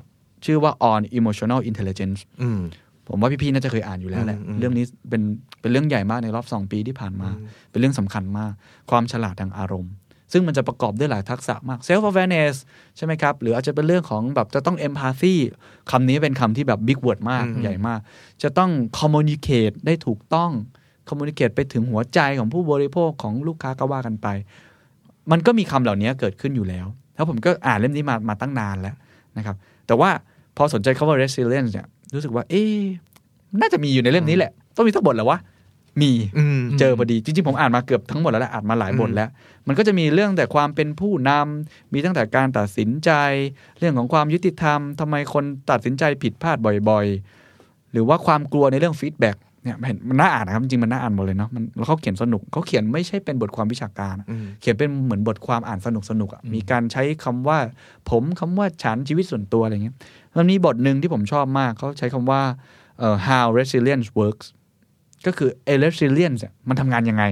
ชื่อว่า on emotional intelligence อืม ผมว่าพี่ๆน่าจะเคยอ่านอยู่แล้วแหละอืมอืมเรื่องนี้เป็นเป็นเรื่องใหญ่มากในรอบสองปีที่ผ่านมาอืมเป็นเรื่องสำคัญมาก ความฉลาดทางอารมณ์ ซึ่งมันจะประกอบด้วยหลายทักษะมาก self awareness ใช่ไหมครับ หรืออาจจะเป็นเรื่องของแบบจะต้อง empathy คำนี้เป็นคำที่แบบ big word มากอืมใหญ่มาก จะต้อง communicate ได้ถูกต้อง communicate ไปถึงหัวใจของผู้บริโภคของลูกค้าก็ว่ากันไป มันก็มีคำเหล่านี้เกิดขึ้นอยู่แล้ว แล้วผมก็อ่านเล่มนี้มามาตั้งนานแล้วนะครับ แต่ว่าพอสนใจคำว่า resilience เนี่ย รู้สึกว่า เอ๊ะน่าจะมีอยู่ในเล่มนี้แหละ ต้องมีสักบทแหละวะมีอืมเจอพอดีจริงๆผมอ่านมาเกือบทั้งหมดแล้วแหละอ่านมาหลายบทแล้ว มันก็จะมีเรื่องแต่ความเป็นผู้นำมีตั้งแต่การตัดสินใจ เรื่องของความยุติธรรมทำไมคนตัดสินใจผิดพลาดบ่อยๆ หรือว่าความกลัวในเรื่อง feedback เนี่ยเห็นมันน่าอ่านนะครับจริงๆมันน่าอ่านหมดเลยเนาะมันแล้วเขาเขียนสนุกเขาเขียนไม่ใช่เป็นบทความวิชาการอะอืมเขียนเป็นเหมือนบทความอ่านสนุกสนุกๆอะมีการใช้คำว่าผมคำว่าฉันชีวิตส่วนตัวอะไรเงี้ยมันมีบทหนึ่งที่ผมชอบมากเขาใช้คำว่าเอ่อ how resilience works ก็คือเอ resilience อะมันทำงานยังไง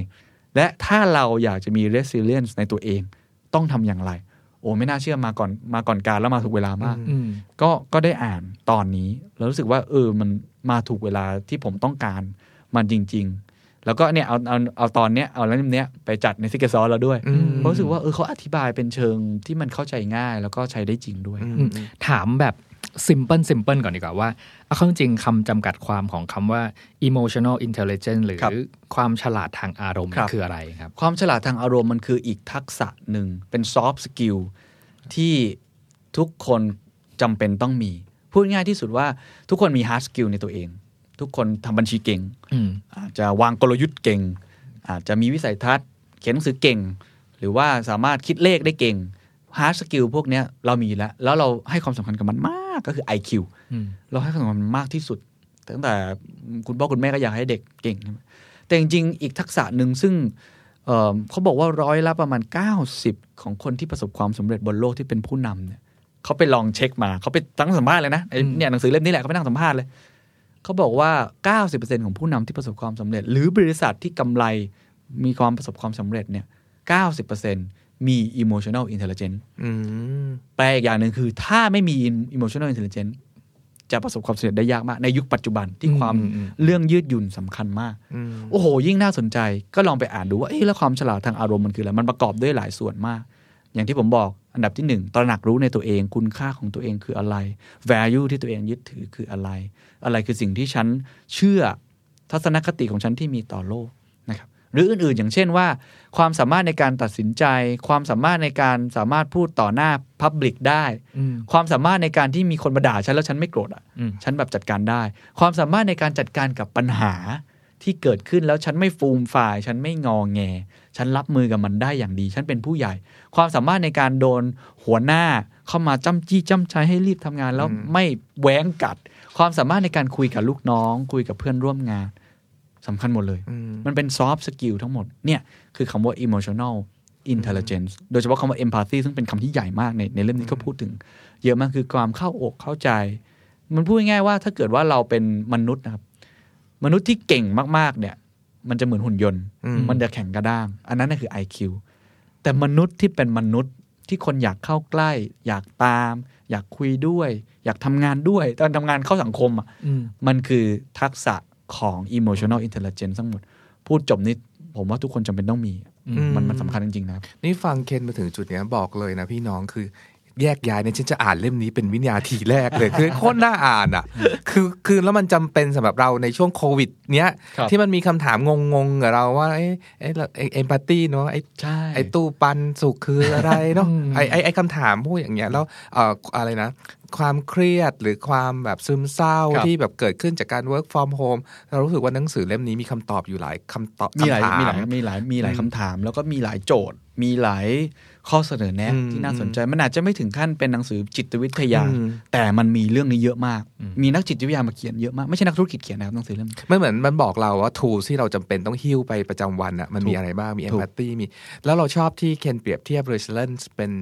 และถ้าเราอยากจะมี resilience ในตัวเอง ต้องทำอย่างไรโอ้ไม่น่าเชื่อมาก่อนมาก่อนการแล้วมาถูกเวลามากอืมก็ก็ได้อ่านตอนนี้ แล้วรู้สึกว่า เออมันมาถูกเวลาที่ผมต้องการมันจริง ๆ แล้วก็เนี่ยเอาเอาเอาตอนเนี้ยเอาแล้วเนี้ยไปจัดในซิกเกอร์ซอแล้วด้วยอืมเพราะรู้สึกว่าเออเขาอธิบายเป็นเชิงที่มันเข้าใจง่ายแล้วก็ใช้ได้จริงด้วยอืมถามแบบ simple simple ก่อนดีกว่าว่าเอาเข้าจริงๆคำจำกัดความของคำว่า emotional intelligence หรือครับความฉลาดทางอารมณ์ครับคืออะไรครับ ความฉลาดทางอารมณ์มันคืออีกทักษะหนึ่งเป็น soft skill ที่ทุกคนจำเป็นต้องมี พูดง่ายที่สุดว่าทุกคนมี hard skill ในตัวเอง ทุกคนทำบัญชีเก่งอืมอาจจะวางกลยุทธ์เก่ง อาจจะมีวิสัยทัศน์ เขียนหนังสือเก่ง หรือว่าสามารถคิดเลขได้เก่ง hard skill พวกเนี้ยเรามีแล้ว แล้วเราให้ความสำคัญกับมันมาก ก็คือ IQ อืมเราให้ความสำคัญมันมากที่สุด ตั้งแต่คุณพ่อคุณแม่ก็อยากให้เด็กเก่งใช่ไหมแต่จริงๆ อีกทักษะหนึ่งซึ่งเอ่อเขาบอกว่าร้อยละประมาณ 90 ของคนที่ประสบความสำเร็จบนโลกที่เป็นผู้นำเนี่ยเขาไปลองเช็คมาเขาไปตั้งสัมภาษณ์เลยนะไอ้เนี่ยหนังสือเล่มนี้แหละเขาไปนั่งสัมภาษณ์เลยเขาบอกว่า 90%ของผู้นำที่ประสบความสำเร็จ หรือบริษัทที่กำไรมีความประสบความสำเร็จเนี่ย 90% มี emotional intelligence อืมแปลอีกอย่างหนึ่งคือ ถ้าไม่มี emotional intelligence จะประสบความสำเร็จได้ยากมาก ในยุคปัจจุบันที่ความอืมอืมเรื่องยืดหยุ่นสำคัญมากอืมโอ้โห ยิ่งน่าสนใจก็ลองไปอ่านดูว่าเอ๊ะแล้วความฉลาดทางอารมณ์มันคืออะไร มันประกอบด้วยหลายส่วนมาก อย่างที่ผมบอกอันดับที่หนึ่งตระหนักรู้ในตัวเอง คุณค่าของตัวเองคืออะไร value ที่ตัวเองยึดถือคืออะไร อะไรคือสิ่งที่ฉันเชื่อทัศนคติของฉันที่มีต่อโลกนะครับ หรืออื่นๆ อย่างเช่นว่า ความสามารถในการตัดสินใจ ความสามารถในการสามารถพูดต่อหน้า Public ได้อืมความสามารถในการที่มีคนมาด่าฉันแล้วฉันไม่โกรธอะอืมฉันแบบจัดการได้ ความสามารถในการจัดการกับปัญหาที่เกิดขึ้นแล้วฉันไม่ฟูมฝ่าย ฉันไม่งอแง ฉันรับมือกับมันได้อย่างดี ฉันเป็นผู้ใหญ่ ความสามารถในการโดนหัวหน้าเข้ามาจ้ำจี้จ้ำไชให้รีบทำงานแล้วไม่แว้งกัด ความสามารถในการคุยกับลูกน้อง คุยกับเพื่อนร่วมงาน สำคัญหมดเลยอืมมันเป็น soft skill ทั้งหมด เนี่ย คือคำว่า emotional intelligence โดยเฉพาะคำว่า empathy ซึ่งเป็นคำที่ใหญ่มากในในเล่มนี้ก็พูดถึง เยอะมากคือความเข้าอกเข้าใจ มันพูดง่ายๆว่าถ้าเกิดว่าเราเป็นมนุษย์นะครับ มนุษย์ที่เก่งมากๆ เนี่ย มันจะเหมือนหุ่นยนต์อืมมันจะแข็งกระด้าง อันนั้นน่ะคือ IQ แต่มนุษย์ที่เป็นมนุษย์ที่คนอยากเข้าใกล้ อยากตาม อยากคุยด้วย อยากทำงานด้วย ตอนทำงานเข้าสังคมอะอืมมันคือทักษะ ของ emotional intelligence ทั้งหมด พูดจบนี่ผมว่าทุกคนจำเป็นต้องมีอืมมันมันสำคัญจริงๆนะครับนี่ฟังเคนมาถึงจุดเนี้ยบอกเลยนะพี่น้องคือ แยกย้ายเนี่ยฉันจะอ่านเล่มนี้เป็นวิญญาทีแรกเลยคือโคตรน่าอ่านอะ คือคือแล้วมันจำเป็นสำหรับเราในช่วงโควิด เนี้ยครับที่มันมีคำถามงงๆกับเราว่าเอ้เอ้เราเอมพัตตีเนาะไอ้ใช่ไอ้ตู้ปันสุขคืออะไรเนาะอืมไอ้ไอ้ไอ้คำถามพวกอย่างเงี้ยแล้วเอ่ออะไรนะความเครียดหรือความแบบซึมเศร้าครับที่แบบเกิดขึ้นจากการ work from home เรารู้สึกว่าหนังสือเล่มนี้มีคำตอบอยู่หลายคำตอบมีหลายคำถามีหลายมีหลายมีหลายอืมคำถาม แล้วก็มีหลายโจทย์ มีหลาย ข้อเสนอแนะอืมที่น่าสนใจ มันอาจจะไม่ถึงขั้นเป็นหนังสือจิตวิทยาอืมแต่มันมีเรื่องนี้เยอะมาก มีนักจิตวิทยามาเขียนเยอะมาก ไม่ใช่นักธุรกิจเขียนนะครับหนังสือเล่มนี้มันเหมือนมันบอกเราว่า tools ที่เราจำเป็นต้องหิ้วไปประจำวันอะมันมีถูกอะไรบ้างมีถูก empathy มี แล้วเราชอบที่เคนเปรียบเทียบ resilience เป็น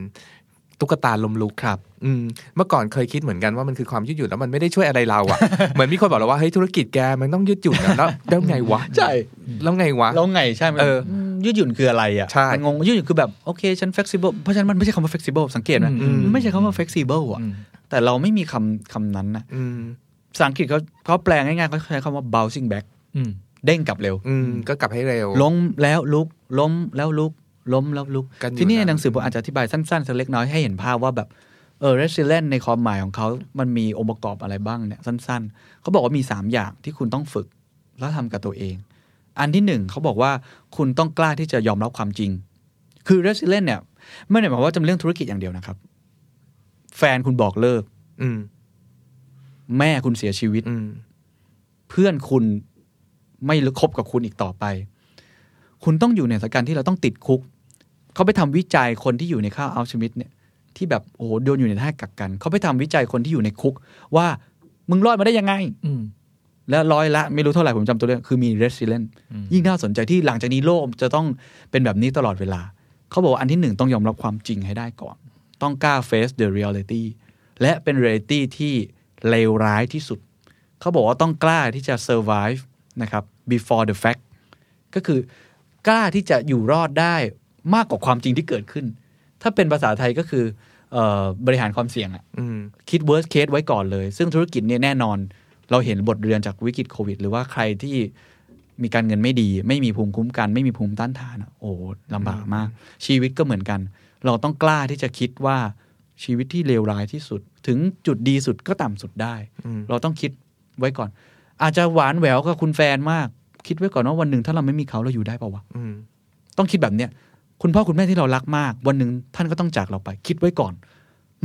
ตุ๊กตาลมลุกครับ อืม เมื่อก่อนเคยคิดเหมือนกันว่ามันคือความยืดหยุ่นแล้วมันไม่ได้ช่วยอะไรเราอะเหมือนมีคนบอกเราว่าเฮ้ยธุรกิจแกมันต้องยืดหยุ่นอะแล้วแล้วไงวะ ใช่ แล้วไงวะ แล้วไงใช่มันเออม ยืดหยุ่นคืออะไรอะใช่มันงงยืดหยุ่นคือแบบโอเคฉัน flexible เพราะฉะนั้นมันไม่ใช่คำว่า flexible สังเกตไหมอืมมันไม่ใช่คำว่า flexible อะอืมแต่เราไม่มีคำคำนั้นนะอืมภาษาอังกฤษเขาเขาแปลง่ายๆเขาใช้คำว่า bouncing back อืมเด้งกลับเร็ว อืมก็กลับให้เร็ว ล้มแล้วลุก ล้มแล้วลุก ล้มแล้วลุกกันอยู่ทีนี้ในนานหนังสือผมอาจจะอธิบายสั้นๆสักเล็กน้อยให้เห็นภาพว่าแบบเออ resilient ในความหมายของเขา มันมีองค์ประกอบอะไรบ้างเนี่ยสั้น ๆ เขาบอกว่ามี 3 อย่างที่คุณต้องฝึก แล้วทำกับตัวเอง อันที่หนึ่งเขาบอกว่าคุณต้องกล้าที่จะยอมรับความจริง คือ resilient เนี่ยไม่ได้หมายความว่าจะเป็นเรื่องธุรกิจอย่างเดียวนะครับ แฟนคุณบอกเลิก อืม แม่คุณเสียชีวิต อืม เพื่อนคุณไม่คบกับคุณอีกต่อไป คุณต้องอยู่ในสถานการณ์ที่เราต้องติดคุก เขาไปทำวิจัยคนที่อยู่ในข้าวอัลชมิดเนี่ย ที่แบบโอ้โหโดนอยู่ในท่ากักกัน เขาไปทำวิจัยคนที่อยู่ในคุก ว่ามึงรอดมาได้ยังไง อืม และร้อยละไม่รู้เท่าไหร่ผมจำตัวเลขคือมี resilient ยิ่งน่าสนใจที่หลังจากนี้โลกจะต้องเป็นแบบนี้ตลอดเวลา เขาบอกว่าอันที่หนึ่งต้องยอมรับความจริงให้ได้ก่อน ต้องกล้า face the reality และเป็น reality ที่เลวร้ายที่สุด เขาบอกว่าต้องกล้าที่จะ survive นะครับ before the fact ก็คือกล้าที่จะอยู่รอดได้มากกว่าความจริงที่เกิดขึ้น ถ้าเป็นภาษาไทยก็คือเออบริหารความเสี่ยงอะอืมคิด worst case ไว้ก่อนเลย ซึ่งธุรกิจเนี่ยแน่นอน เราเห็นบทเรียนจากวิกฤตโควิด หรือว่าใครที่มีการเงินไม่ดี ไม่มีภูมิคุ้มกัน ไม่มีภูมิต้านทานอะโอ้โหลำบากมาก ชีวิตก็เหมือนกัน เราต้องกล้าที่จะคิดว่าชีวิตที่เลวร้ายที่สุด ถึงจุดดีสุดก็ต่ำสุดได้อืมเราต้องคิดไว้ก่อน อาจจะหวานแหววกับคุณแฟนมาก คิดไว้ก่อนว่าวันหนึ่งถ้าเราไม่มีเขาเราอยู่ได้เปล่าวะอืมต้องคิดแบบเนี้ยคุณพ่อคุณแม่ที่เรารักมาก วันหนึ่งท่านก็ต้องจากเราไป คิดไว้ก่อน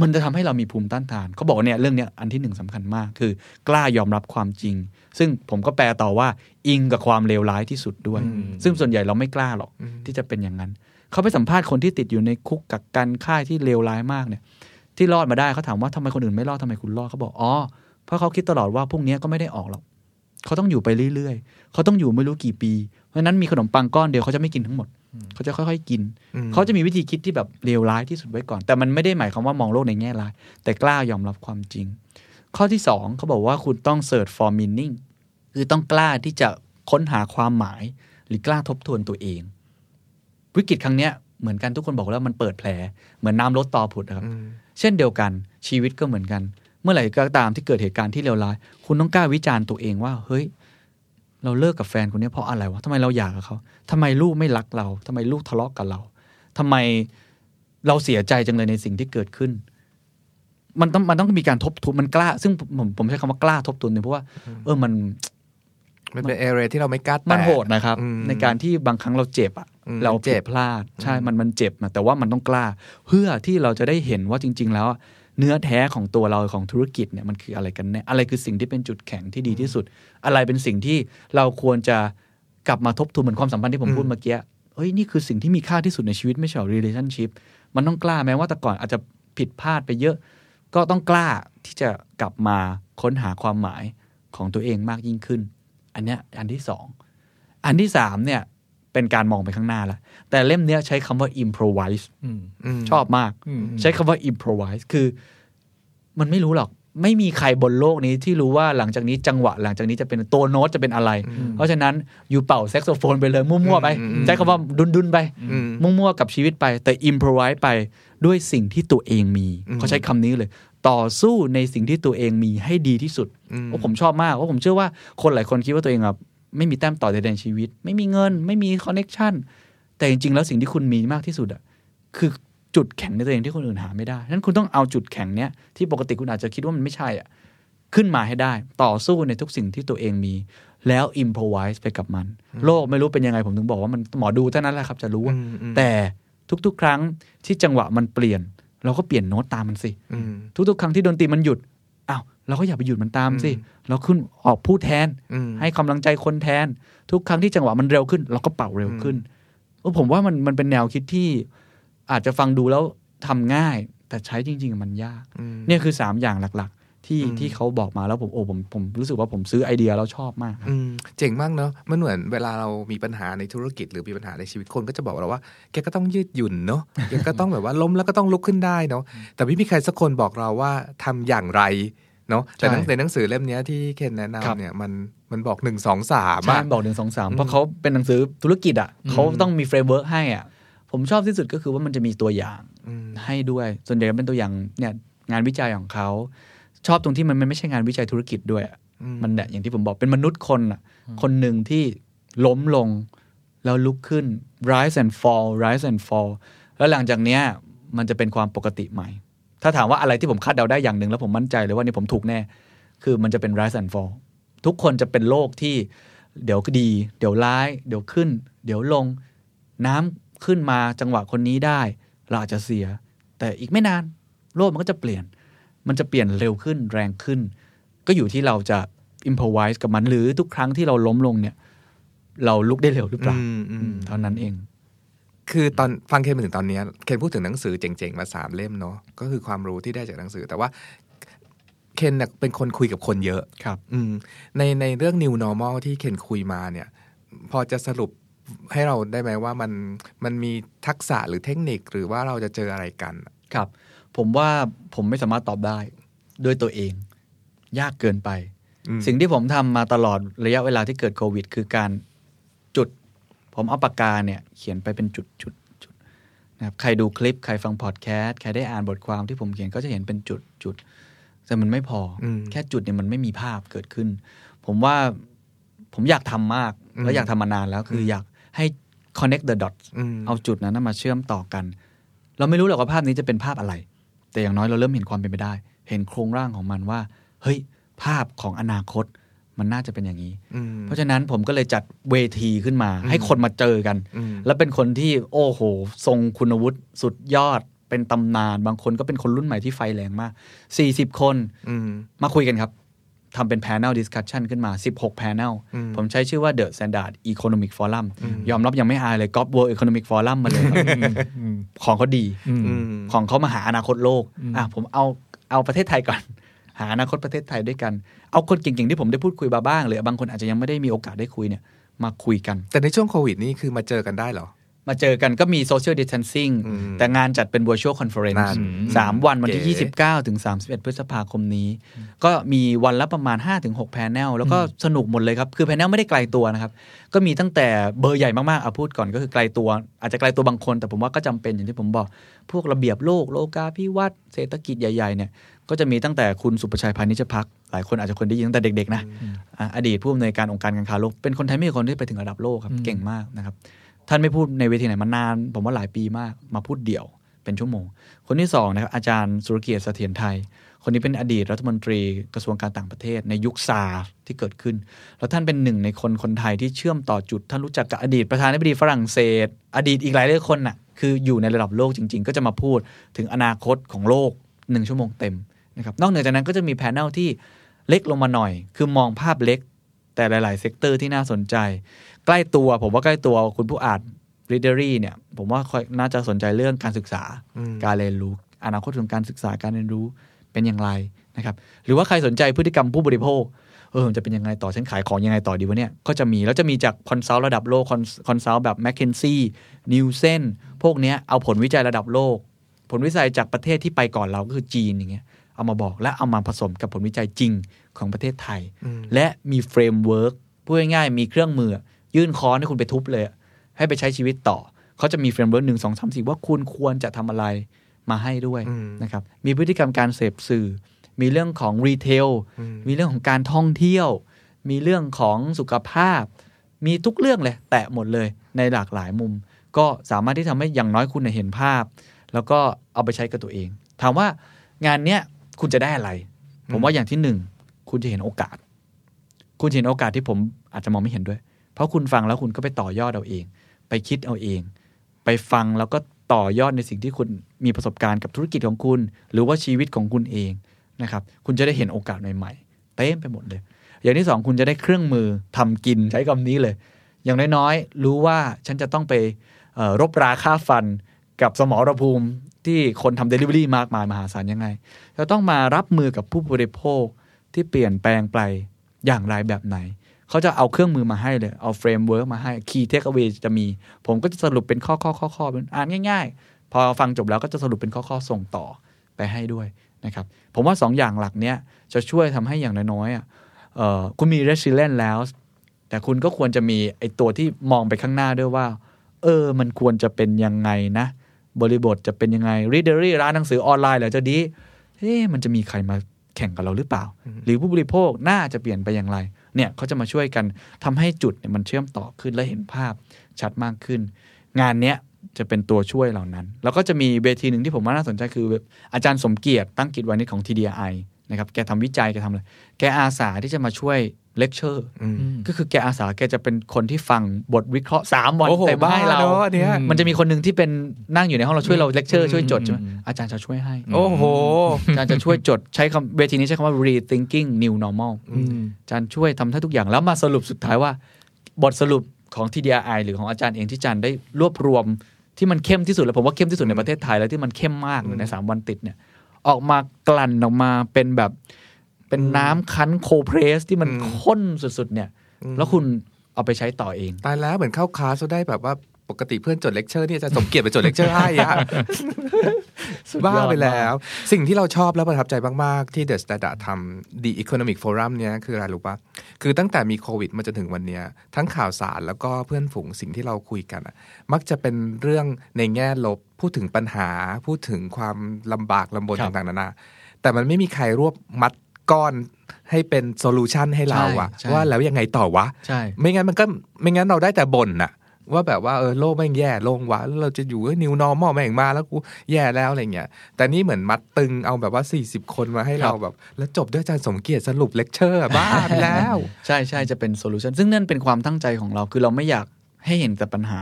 มันจะทำให้เรามีภูมิต้านทาน เขาบอกว่าเนี่ยเรื่องเนี้ยอันที่หนึ่งสำคัญมากคือกล้ายอมรับความจริง ซึ่งผมก็แปลต่อว่าอิงกับความเลวร้ายที่สุดด้วย ซึ่งส่วนใหญ่เราไม่กล้าหรอกที่จะเป็นอย่างนั้น เขาไปสัมภาษณ์คนที่ติดอยู่ในคุกกักกันค่ายที่เลวร้ายมากเนี่ย ที่รอดมาได้เขาถามว่าทำไมคนอื่นไม่รอดทำไมคุณรอดเขาบอกอ๋อเพราะเขาคิดตลอดว่าพรุ่งนี้ก็ไม่ได้ออกหรอกเขาต้องอยู่ไปเรื่อยๆเขาต้องอยู่ไม่รู้กี่ปี เพราะฉะนั้นมีขนมปังก้อนเดียวเขาจะไม่กินทั้งหมด เขาจะค่อยๆกินอืมเขาจะมีวิธีคิดที่แบบเลวร้ายที่สุดไว้ก่อน แต่มันไม่ได้หมายความว่ามองโลกในแง่ร้าย แต่กล้ายอมรับความจริง ข้อที่สองเขาบอกว่าคุณต้อง search for meaning คือต้องกล้าที่จะค้นหาความหมาย หรือกล้าทบทวนตัวเอง วิกฤตครั้งเนี้ยเหมือนกันทุกคนบอกแล้วมันเปิดแผล เหมือนน้ำลดตอผุดนะครับอืมเช่นเดียวกันชีวิตก็เหมือนกัน เมื่อไหร่ก็ตามที่เกิดเหตุการณ์ที่เลวร้าย คุณต้องกล้าวิจารณ์ตัวเองว่า เฮ้ย เราเลิกกับแฟนคนนี้เพราะอะไรวะทำไมเราอยากกับเขาทำไมลูกไม่รักเราทำไมลูกทะเลาะกับเราทำไมเราเสียใจจังเลยในสิ่งที่เกิดขึ้น มันต้องมันต้องมีการทบทวนมันกล้า ซึ่งผมผมใช้คำว่ากล้าทบทวนเนี่ยเพราะว่า เออมันมันเป็นเอเรียที่เราไม่กล้าแตะมันโหดนะครับอืมในการที่บางครั้งเราเจ็บอะอืมเราเจ็เจ็บบพลาด ใช่ มันมันเจ็บนะแต่ว่ามันต้องกล้า เพื่อที่เราจะได้เห็นว่าจริง ๆ แล้ว เนื้อแท้ของตัวเราของธุรกิจเนี่ยมันคืออะไรกันแน่อะไรคือสิ่งที่เป็นจุดแข็งที่ดีที่สุด อะไรเป็นสิ่งที่เราควรจะกลับมาทบทวนเหมือนความสัมพันธ์ที่ผมพูดเมื่อกี้เฮ้ยนี่คือสิ่งที่มีค่าที่สุดในชีวิตไม่ใช่หรอ relationship มันต้องกล้าแม้ว่าแต่ก่อนอาจจะผิดพลาดไปเยอะ ก็ต้องกล้าที่จะกลับมาค้นหาความหมายของตัวเองมากยิ่งขึ้น อันเนี้ยอันที่สองอันที่สามเนี่ย เป็นการมองไปข้างหน้าละแต่เล่มเนี้ยใช้คำว่า improvise อืมมชอบมากอืมใช้คำว่า improvise คือ มันไม่รู้หรอกไม่มีใครบนโลกนี้ที่รู้ว่าหลังจากนี้จังหวะหลังจากนี้จะเป็นตัวโน้ตจะเป็นอะไร เพราะฉะนั้นอยู่เป่าแซกโซโฟนไปเลยมั่วๆไปอืมอืมใช้คำว่าด้นๆไปอืมมั่วๆกับชีวิตไป แต่ improvise ไปด้วยสิ่งที่ตัวเองมีอืมเขาใช้คำนี้เลย ต่อสู้ในสิ่งที่ตัวเองมีให้ดีที่สุดอืมว่าผมชอบมากว่าผมเชื่อว่าคนหลายคนคิดว่าตัวเองแบบ ไม่มีแต้มต่อใดๆในชีวิต ไม่มีเงิน ไม่มี connection แต่จริงๆ แล้วสิ่งที่คุณมีมากที่สุดอะคือจุดแข็งในตัวเองที่คนอื่นหาไม่ได้ฉะนั้นคุณต้องเอาจุดแข็งเนี้ยที่ปกติคุณอาจจะคิดว่ามันไม่ใช่อะขึ้นมาให้ได้ ต่อสู้ในทุกสิ่งที่ตัวเองมี แล้ว improvise ไปกับมัน โลกไม่รู้เป็นยังไงผมถึงบอกว่ามันหมอดูเท่านั้นแหละครับจะรู้ว่าอืมอืมแต่ทุกๆ ครั้งที่จังหวะมันเปลี่ยน เราก็เปลี่ยนโน้ตตามมันสิอืมทุกๆ ครั้งที่ดนตรีมันหยุดอ้าว เราก็อย่าไปหยุดมันตามสิ เราขึ้นออกพูดแทนอืมให้กำลังใจคนแทน ทุกครั้งที่จังหวะมันเร็วขึ้น เราก็เป่าเร็วขึ้นเออผมว่ามันมันเป็นแนวคิดที่อาจจะฟังดูแล้วทำง่าย แต่ใช้จริง ๆ มันยากอืมเนี่ยคือสามอย่างหลัก ๆ ที่อืมที่เขาบอกมาแล้วผมโอ้ผมผมรู้สึกว่าผมซื้อไอเดียแล้วชอบมากครับอืมเจ๋งมากเนาะมันเหมือนเวลาเรามีปัญหาในธุรกิจหรือมีปัญหาในชีวิตคนก็จะบอกเราว่าแกก็ต้องยืดหยุ่นเนาะแกก็ต้องแบบว่าล้มแล้วก็ต้องลุกขึ้นได้เนาะแต่ไม่มีใครสักคนบอกเราว่าทำอย่างไร เนาะแต่หนังใช่ในหนังสือเล่มเนี้ยที่เคนแนะครับนำเนี่ยมันมันบอกหนึ่งสองสามใช่อะบอกหนึ่งสองสามอืมเพราะเขาเป็นหนังสือธุรกิจอะเขาต้องมี framework ให้อะผมชอบที่สุดก็คือว่ามันจะมีตัวอย่างอืมให้ด้วย ส่วนใหญ่ก็เป็นตัวอย่างเนี่ยงานวิจัยของเขา ชอบตรงที่มันมันไม่ใช่งานวิจัยธุรกิจด้วยอะมันเนี่ยอย่างที่ผมบอกเป็นมนุษย์คนอะคนหนึ่งที่ล้มลง แล้วลุกขึ้น rise and fall rise and fall แล้วหลังจากเนี้ยมันจะเป็นความปกติใหม่ ถ้าถามว่าอะไรที่ผมคาดเดาได้อย่างหนึ่งแล้วผมมั่นใจเลยว่านี่ผมถูกแน่ คือมันจะเป็น rise and fall ทุกคนจะเป็นโลกที่เดี๋ยวดี เดี๋ยวร้าย เดี๋ยวขึ้น เดี๋ยวลง น้ำขึ้นมาจังหวะคนนี้ได้ เราอาจจะเสีย แต่อีกไม่นาน โลกมันก็จะเปลี่ยน มันจะเปลี่ยนเร็วขึ้นแรงขึ้น ก็อยู่ที่เราจะ improvise กับมันหรือทุกครั้งที่เราล้มลงเนี่ย เราลุกได้เร็วหรือเปล่าอืมอืมอืมเท่านั้นเอง คือตอนฟังเคนมาถึงตอนเนี้ยเคนพูดถึงหนังสือเจ๋งๆมาสามเล่มเนาะก็คือความรู้ที่ได้จากหนังสือ แต่ว่าเคนน่ะเป็นคนคุยกับคนเยอะครับ อืมในในเรื่อง new normal ที่เคนคุยมาเนี่ย พอจะสรุปให้เราได้ไหมว่ามันมันมีทักษะหรือเทคนิคหรือว่าเราจะเจออะไรกัน ครับ ผมว่าผมไม่สามารถตอบได้ ด้วยตัวเอง ยากเกินไปอืมสิ่งที่ผมทำมาตลอดระยะเวลาที่เกิดโควิด คือการจุด ผมเอาปากกาเนี่ยเขียนไปเป็นจุดจุดจุดนะครับใครดูคลิปใครฟังพอดแคสต์ใครได้อ่านบทความที่ผมเขียนก็จะเห็นเป็นจุดจุดแต่มันไม่พออมแค่จุดเนี่ยมันไม่มีภาพเกิดขึ้น ผมว่าผมอยากทำมากอืมแล้วอยากทำมานานแล้วคืออมอยากให้ connect the dots อืมเอาจุดนั้นนะมาเชื่อมต่อกัน เราไม่รู้หรอกว่าภาพนี้จะเป็นภาพอะไร แต่อย่างน้อยเราเริ่มเห็นความเป็นไปได้ เห็นโครงร่างของมันว่า เฮ้ย ภาพของอนาคต มันน่าจะเป็นอย่างนี้อืมเพราะฉะนั้นผมก็เลยจัดเวทีขึ้นมา ให้คนมาเจอกันอืมแล้วเป็นคนที่โอ้โห ทรงคุณวุฒิสุดยอดเป็นตำนาน บางคนก็เป็นคนรุ่นใหม่ที่ไฟแรงมาก 40 คนอืมมาคุยกันครับทำเป็น panel discussion ขึ้นมา 16 panel อืมผมใช้ชื่อว่า The Standard Economic Forum อืมยอมรับยังไม่อายเลย g o p World Economic Forum มาเลยครับของเขาดีอืมอืมของเขามาหาอนาคตโลก อะผมเอาเอาประเทศไทยก่อน หาอนาคตประเทศไทยด้วยกัน เอาคนเก่งๆที่ผมได้พูดคุยมาบ้างหรือบางคนอาจจะยังไม่ได้มีโอกาสได้คุยเนี่ยมาคุยกัน แต่ในช่วงโควิดนี่คือมาเจอกันได้เหรอ มาเจอกันก็มี social distancing อืมแต่งานจัดเป็น virtual conference นั่นสามวันวันที่เก๋29 ถึง 31 พฤษภาคมนี้ ก็มีวันละประมาณ 5-6 panel แล้วก็สนุกหมดเลยครับ คือ panel ไม่ได้ไกลตัวนะครับ ก็มีตั้งแต่เบอร์ใหญ่มากๆเอาพูดก่อนก็คือไกลตัว อาจจะไกลตัวบางคน แต่ผมว่าก็จำเป็นอย่างที่ผมบอก พวกระเบียบโลกโลกาภิวัตน์เศรษฐกิจใหญ่ๆเนี่ย ก็จะมีตั้งแต่คุณสุประชัยพานิชพักหลายคนอาจจะคนได้ยินตั้งแต่เด็กๆนะอะอดีตผู้อำนวยการองค์การการค้าโลกเป็นคนไทยไม่กี่คนที่ไปถึงระดับโลกครับเก่งมากนะครับท่านไม่พูดในเวทีไหนมานาน ผมว่าหลายปีมากมาพูดเดี่ยวเป็นชั่วโมง คนที่สองนะครับอาจารย์สุรเกียรติเสถียรไทย คนนี้เป็นอดีตรัฐมนตรีกระทรวงการต่างประเทศในยุคซาร์ที่เกิดขึ้น แล้วท่านเป็นหนึ่งในคนคนไทยที่เชื่อมต่อจุด ท่านรู้จักกับอดีตประธานาธิบดีฝรั่งเศส อดีตอีกหลายหลายคนน่ะคืออยู่ในระดับโลกจริง ๆ ก็จะมาพูดถึงอนาคตของโลกหนึ่งชั่วโมงเต็ม นะครับนอกเหนือจากนั้นก็จะมี panel ที่เล็กลงมาหน่อย คือมองภาพเล็ก แต่หลาย ๆ sector ที่น่าสนใจ ใกล้ตัวผมว่าใกล้ตัวคุณผู้อ่าน Readery เนี่ย ผมว่าค่อยน่าจะสนใจเรื่องการศึกษาอืมการเรียนรู้ อนาคตของการศึกษาการเรียนรู้เป็นอย่างไรนะครับ หรือว่าใครสนใจพฤติกรรมผู้บริโภคเออมันจะเป็นยังไงต่อฉันขายของยังไงต่อดีวะเนี่ย ก็จะมีแล้วจะมีจาก consult ระดับโลกคอนซัลท์แบบ m c k เคนซี่นิวเซนพวกเนี้ยเอาผลวิจัยระดับโลก ผลวิจัยจากประเทศที่ไปก่อนเราก็คือจีนอย่างเงี้ย เอามาบอกและเอามาผสมกับผลวิจัยจริงของประเทศไทยอืมและมี framework พูดง่ายๆมีเครื่องมือ ยื่นค้อนให้คุณไปทุบเลย ให้ไปใช้ชีวิตต่อ เขาจะมี framework หนึ่งสองสามสี่ว่าคุณควรจะทำอะไรมาให้ด้วยอืมนะครับมีพฤติกรรมการเสพสื่อ มีเรื่องของ retail อืมมีเรื่องของการท่องเที่ยว มีเรื่องของสุขภาพ มีทุกเรื่องเลย แตะหมดเลยในหลากหลายมุม ก็สามารถที่ทำให้อย่างน้อยคุณเห็นภาพ แล้วก็เอาไปใช้กับตัวเอง ถามว่างานเนี้ย คุณจะได้อะไร ผมว่าอย่างที่หนึ่งคุณจะเห็นโอกาส คุณจะเห็นโอกาสที่ผมอาจจะมองไม่เห็นด้วย เพราะคุณฟังแล้วคุณก็ไปต่อยอดเอาเอง ไปคิดเอาเอง ไปฟังแล้วก็ต่อยอดในสิ่งที่คุณมีประสบการณ์กับธุรกิจของคุณ หรือว่าชีวิตของคุณเองนะครับ คุณจะได้เห็นโอกาสใหม่ๆ เต็มไปหมดเลย อย่างที่สองคุณจะได้เครื่องมือทำกินใช้คำนี้เลย อย่างน้อยๆ รู้ว่าฉันจะต้องไปเอ่อรบราฆ่าฟันกับสมรภูมิ ที่คนทำเดลิเวอรี่มากมายมหาศาลยังไง จะต้องมารับมือกับผู้บริโภคที่เปลี่ยนแปลงไปอย่างไรแบบไหน เขาจะเอาเครื่องมือมาให้เลย เอา framework มาให้ key takeaway จะมี ผมก็จะสรุปเป็นข้อข้อข้อข้อเป็นอ่านง่าย ๆ พอฟังจบแล้วก็จะสรุปเป็นข้อข้อส่งต่อไปให้ด้วยนะครับ ผมว่าสองอย่างหลักเนี้ยจะช่วยทำให้อย่างน้อยๆอะเอ่อคุณมี resilient แล้ว แต่คุณก็ควรจะมีไอตัวที่มองไปข้างหน้าด้วยว่า เออ มันควรจะเป็นยังไงนะ บริบทจะเป็นยังไง readery ร้านหนังสือออนไลน์เหรอจะดีเอ๊ะมันจะมีใครมาแข่งกับเราหรือเปล่า หรือผู้บริโภคน่าจะเปลี่ยนไปอย่างไร เนี่ยเขาจะมาช่วยกันทำให้จุดเนี่ยมันเชื่อมต่อขึ้นและเห็นภาพชัดมากขึ้น งานเนี้ยจะเป็นตัวช่วยเหล่านั้น แล้วก็จะมีเวทีหนึ่งที่ผมว่าน่าสนใจคือ อาจารย์สมเกียรติตั้งกิจวานิชย์ของ TDRI นะครับแกทำวิจัยแกทำอะไรแกอาสาที่จะมาช่วย เลคเชอร์อืมก็คือแกอาสาแกจะเป็นคนที่ฟังบทวิเคราะห์สามวันโอ้โหเต็มบ้าให้เราเนอะอันเนี้ยมันจะมีคนหนึ่งที่เป็นนั่งอยู่ในห้องเราช่วยเราเลคเชอร์ช่วยจดใช่ไหมอืมอาจารย์จะช่วยให้ โอ้โห อาจารย์จะช่วยจดใช้คำเวทีนี้ใช้คำว่า rethinking new normal อาจารย์ช่วยทำให้ทุกอย่างแล้วมาสรุปสุดท้ายว่า บทสรุปของ TDRI หรือของอาจารย์เองที่อาจารย์ได้รวบรวมที่มันเข้มที่สุดแล้วผมว่าเข้มที่สุดในประเทศไทยแล้วที่มันเข้มมากเลยในสามวันติดเนี่ยออกมากลั่นออกมาเป็นแบบ เป็นน้ำคั้น cold pressed ที่มันอืมข้นสุดๆ เนี่ย แล้วคุณเอาไปใช้ต่อเอง ตายแล้วเหมือนเข้าคลาสก็ได้แบบว่าปกติเพื่อนจดเลคเชอร์นี่อาจารย์สมเกียรติไปจดเลคเชอร์ให้อะสุดยอดบ้าไปมากแล้ว สิ่งที่เราชอบและประทับใจมาก ๆ ที่ The Standard ทำ The Economic Forum เนี้ยคืออะไรรู้ปะคือตั้งแต่มีโควิดมาจนถึงวันเนี้ย ทั้งข่าวสารแล้วก็เพื่อนฝูงสิ่งที่เราคุยกันอะมักจะเป็นเรื่องในแง่ลบพูดถึงปัญหา พูดถึงความลำบากลำบนครับต่าง ๆ นานาแต่มันไม่มีใครรวบมัด ก้อนให้เป็น solution ให้เราอะใช่ว่าแล้วยังไงต่อวะใช่ไม่งั้นมันก็ไม่งั้นเราได้แต่บ่นน่ะว่าแบบว่าเออโลกแม่งแย่ลงวะแล้วเราจะอยู่ new normal แม่งมาแล้วกูแย่แล้วอะไรเงี้ยแต่นี่เหมือนมัดตึงเอาแบบว่า 40 คนมาให้เราแบบ แล้วจบด้วยอาจารย์สมเกียรติสรุปเลคเชอร์บ้าไปแล้ว ใช่ใช่จะเป็น solution ซึ่งนั่นเป็นความตั้งใจของเราคือเราไม่อยากให้เห็นแต่ปัญหา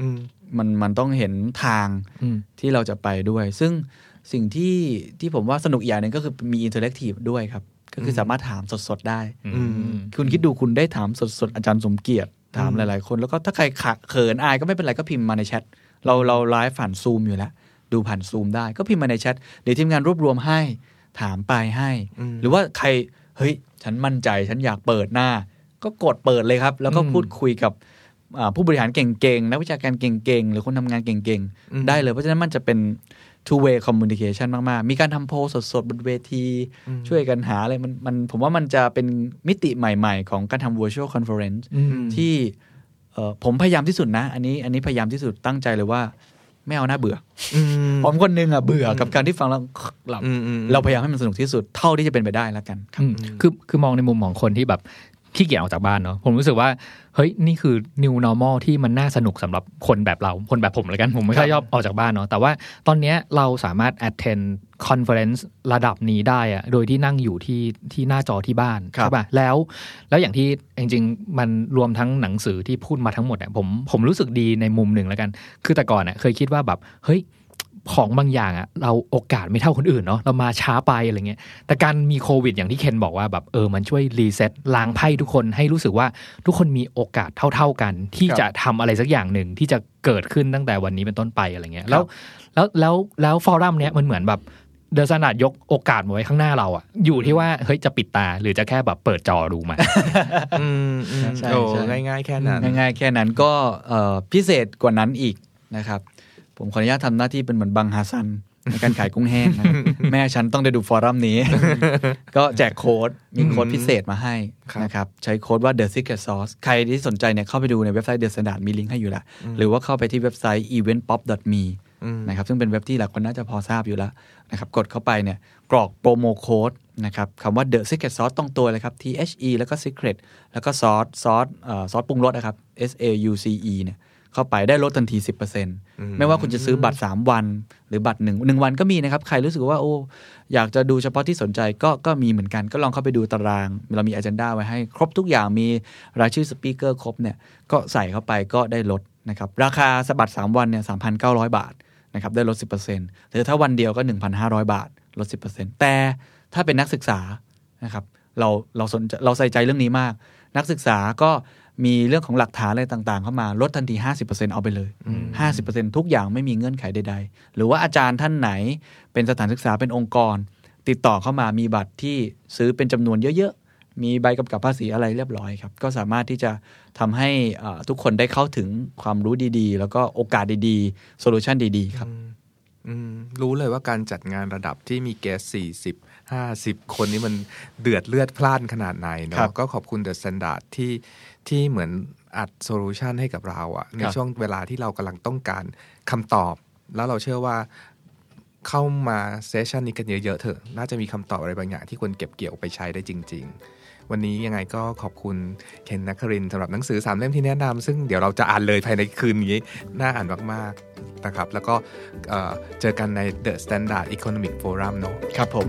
อืมมันมันต้องเห็นทางอืมที่เราจะไปด้วย ซึ่ง สิ่งที่ที่ผมว่าสนุกอีกอย่างหนึ่งก็คือมี interactive ด้วยครับ ก็คือสามารถถามสดๆได้อืมคุณคิดดูคุณได้ถามสดๆ อาจารย์สมเกียรติ ถามหลายๆ คน แล้วก็ถ้าใครเคอะเขินอายก็ไม่เป็นไรก็พิมพ์มาในแชทเราเราไลฟ์ผ่านซูมอยู่แล้ว ดูผ่านซูมได้ก็พิมพ์มาในแชทเดี๋ยวทีมงานรวบรวมให้ถามไปให้อืมหรือว่าใครเฮ้ย ฉันมั่นใจฉันอยากเปิดหน้า ก็กดเปิดเลยครับ แล้วก็อืมพูดคุยกับอ่าผู้บริหารเก่งๆนักวิชาการเก่งๆ หรือคนทำงานเก่งอืมๆได้เลยเพราะฉะนั้นมันจะเป็น two way communication มาก ๆ มีการทำโพลสด ๆ บนเวที ช่วยกันหาอะไรมันมันผมว่ามันจะเป็นมิติใหม่ ๆ ของการทำ virtual conference อืมที่เอ่อผมพยายามที่สุดนะ อันนี้อันนี้พยายามที่สุดตั้งใจเลยว่า ไม่เอาหน้าเบื่ออืมผมคนหนึงอะเบื่อกับการที่ฟังแล้วหลับอืมอืมเราพยายามให้มันสนุกที่สุดเท่าที่จะเป็นไปได้แล้วกันครับอืมคือคือมองในมุมของคนที่แบบ ขี้เกียจออกจากบ้านเนาะผมรู้สึกว่าเฮ้ยนี่คือ new normal ที่มันน่าสนุกสำหรับคนแบบเรา คนแบบผมเลยกัน ผมไม่ค่อยชอบออกจากบ้านเนาะแต่ว่าตอนเนี้ยเราสามารถ attend conference ระดับนี้ได้อะโดยที่นั่งอยู่ที่ที่หน้าจอที่บ้านครับใช่ป่ะแล้วแล้วอย่างที่จริงๆ มันรวมทั้งหนังสือที่พูดมาทั้งหมดอะผมผมรู้สึกดีในมุมหนึ่งแล้วกัน คือแต่ก่อนอะเคยคิดว่าแบบเฮ้ย ของบางอย่างอะเราโอกาสไม่เท่าคนอื่นเนาะเรามาช้าไปอะไรเงี้ยแต่การมีโควิด อย่างที่เคนบอกว่าแบบเออมันช่วยรีเซ็ตล้างไพ่ทุกคนให้รู้สึกว่าทุกคนมีโอกาสเท่า ๆกัน ที่ครับจะทำอะไรสักอย่างหนึ่งที่จะเกิดขึ้นตั้งแต่วันนี้เป็นต้นไปอะไรเงี้ยแล้วแล้วแล้วแล้วฟอรัมเนี้ยมันเหมือนแบบเดอะสนาดยกโอกาสมาไว้ข้างหน้าเราอะอยู่ที่ว่าเฮ้ยจะปิดตาหรือจะแค่แบบเปิดจอดูมันอืมอืมใช่โอ้ใช่ง่ายๆแค่นั้นง่ายๆแค่นั้นก็เอ่อพิเศษกว่านั้นอีกนะครับ ผมขออนุญาตทำหน้าที่เป็นเหมือนบังฮาซันในการขายกุ้งแห้งนะครับแม่ฉันต้องได้ดูฟอรัมนี้ ก็แจกโค้ด มีโค้ดพิเศษมาให้ครับนะครับ ใช้โค้ดว่า The Secret Sauce ใครที่สนใจเนี่ยเข้าไปดูในเว็บไซต์ The Standard มีลิงก์ให้อยู่แล้วหรือว่าเข้าไปที่เว็บไซต์ eventpop.me อืมนะครับซึ่งเป็นเว็บที่หลายคนน่าจะพอทราบอยู่แล้วนะครับกดเข้าไปเนี่ยกรอกโปรโมโค้ดนะครับคำว่า The Secret Sauce ต้องตัวเลยครับ T H E แล้วก็ Secret แล้วก็ซอสซอสเอ่อซอสปรุงรสนะครับ S A U C E เนี่ย เข้าไปได้ลดทันที 10%ไม่ว่าคุณจะซื้อบัตร 3 วัน หรือบัตรหนึ่งหนึ่งวันก็มีนะครับ ใครรู้สึกว่าโอ้อยากจะดูเฉพาะที่สนใจก็ก็มีเหมือนกัน ก็ลองเข้าไปดูตาราง เรามี agenda ไว้ให้ ครบทุกอย่างมีรายชื่อสปีกเกอร์ครบเนี่ยก็ใส่เข้าไปก็ได้ลดนะครับราคาสบัตร 3 วันเนี่ย3,900 บาทนะครับได้ลด 10%หรือถ้าวันเดียวก็ 1,500 บาทลด 10%แต่ถ้าเป็นนักศึกษานะครับเราเราสนใจเราใส่ใจเรื่องนี้มาก นักศึกษาก็ มีเรื่องของหลักฐานอะไรต่างๆ เข้ามาลดทันที 50%เอาไปเลย 50%ทุกอย่างไม่มีเงื่อนไขใดๆ หรือว่าอาจารย์ท่านไหนเป็นสถานศึกษาเป็นองค์กร ติดต่อเข้ามามีบัตรที่ซื้อเป็นจำนวนเยอะๆ มีใบกำกับภาษีอะไรเรียบร้อยครับ ก็สามารถที่จะทำให้อ่าทุกคนได้เข้าถึงความรู้ดีๆ แล้วก็โอกาสดีๆ solution ดีๆ ครับอืมรู้เลยว่าการจัดงานระดับที่มีแกสี่สิบห้าสิบคนนี้มันเดือดเลือดพล่านขนาดไหนครับเนาะก็ขอบคุณ The Standard ที่ ที่เหมือนอัด solution ให้กับเราอะในครับช่วงเวลาที่เรากำลังต้องการคำตอบ แล้วเราเชื่อว่าเข้ามาเซสชันนี้กันเยอะๆเถอะ น่าจะมีคำตอบอะไรบางอย่างที่ควรเก็บเกี่ยวไปใช้ได้จริง ๆ วันนี้ยังไงก็ขอบคุณเคนนักครินทร์สำหรับหนังสือสามเล่มที่แนะนำซึ่งเดี๋ยวเราจะอ่านเลยภายในคืนนี้ น่าอ่านมากๆนะครับ แล้วก็เอ่อเจอกันใน The Standard Economic Forum เนอะครับผม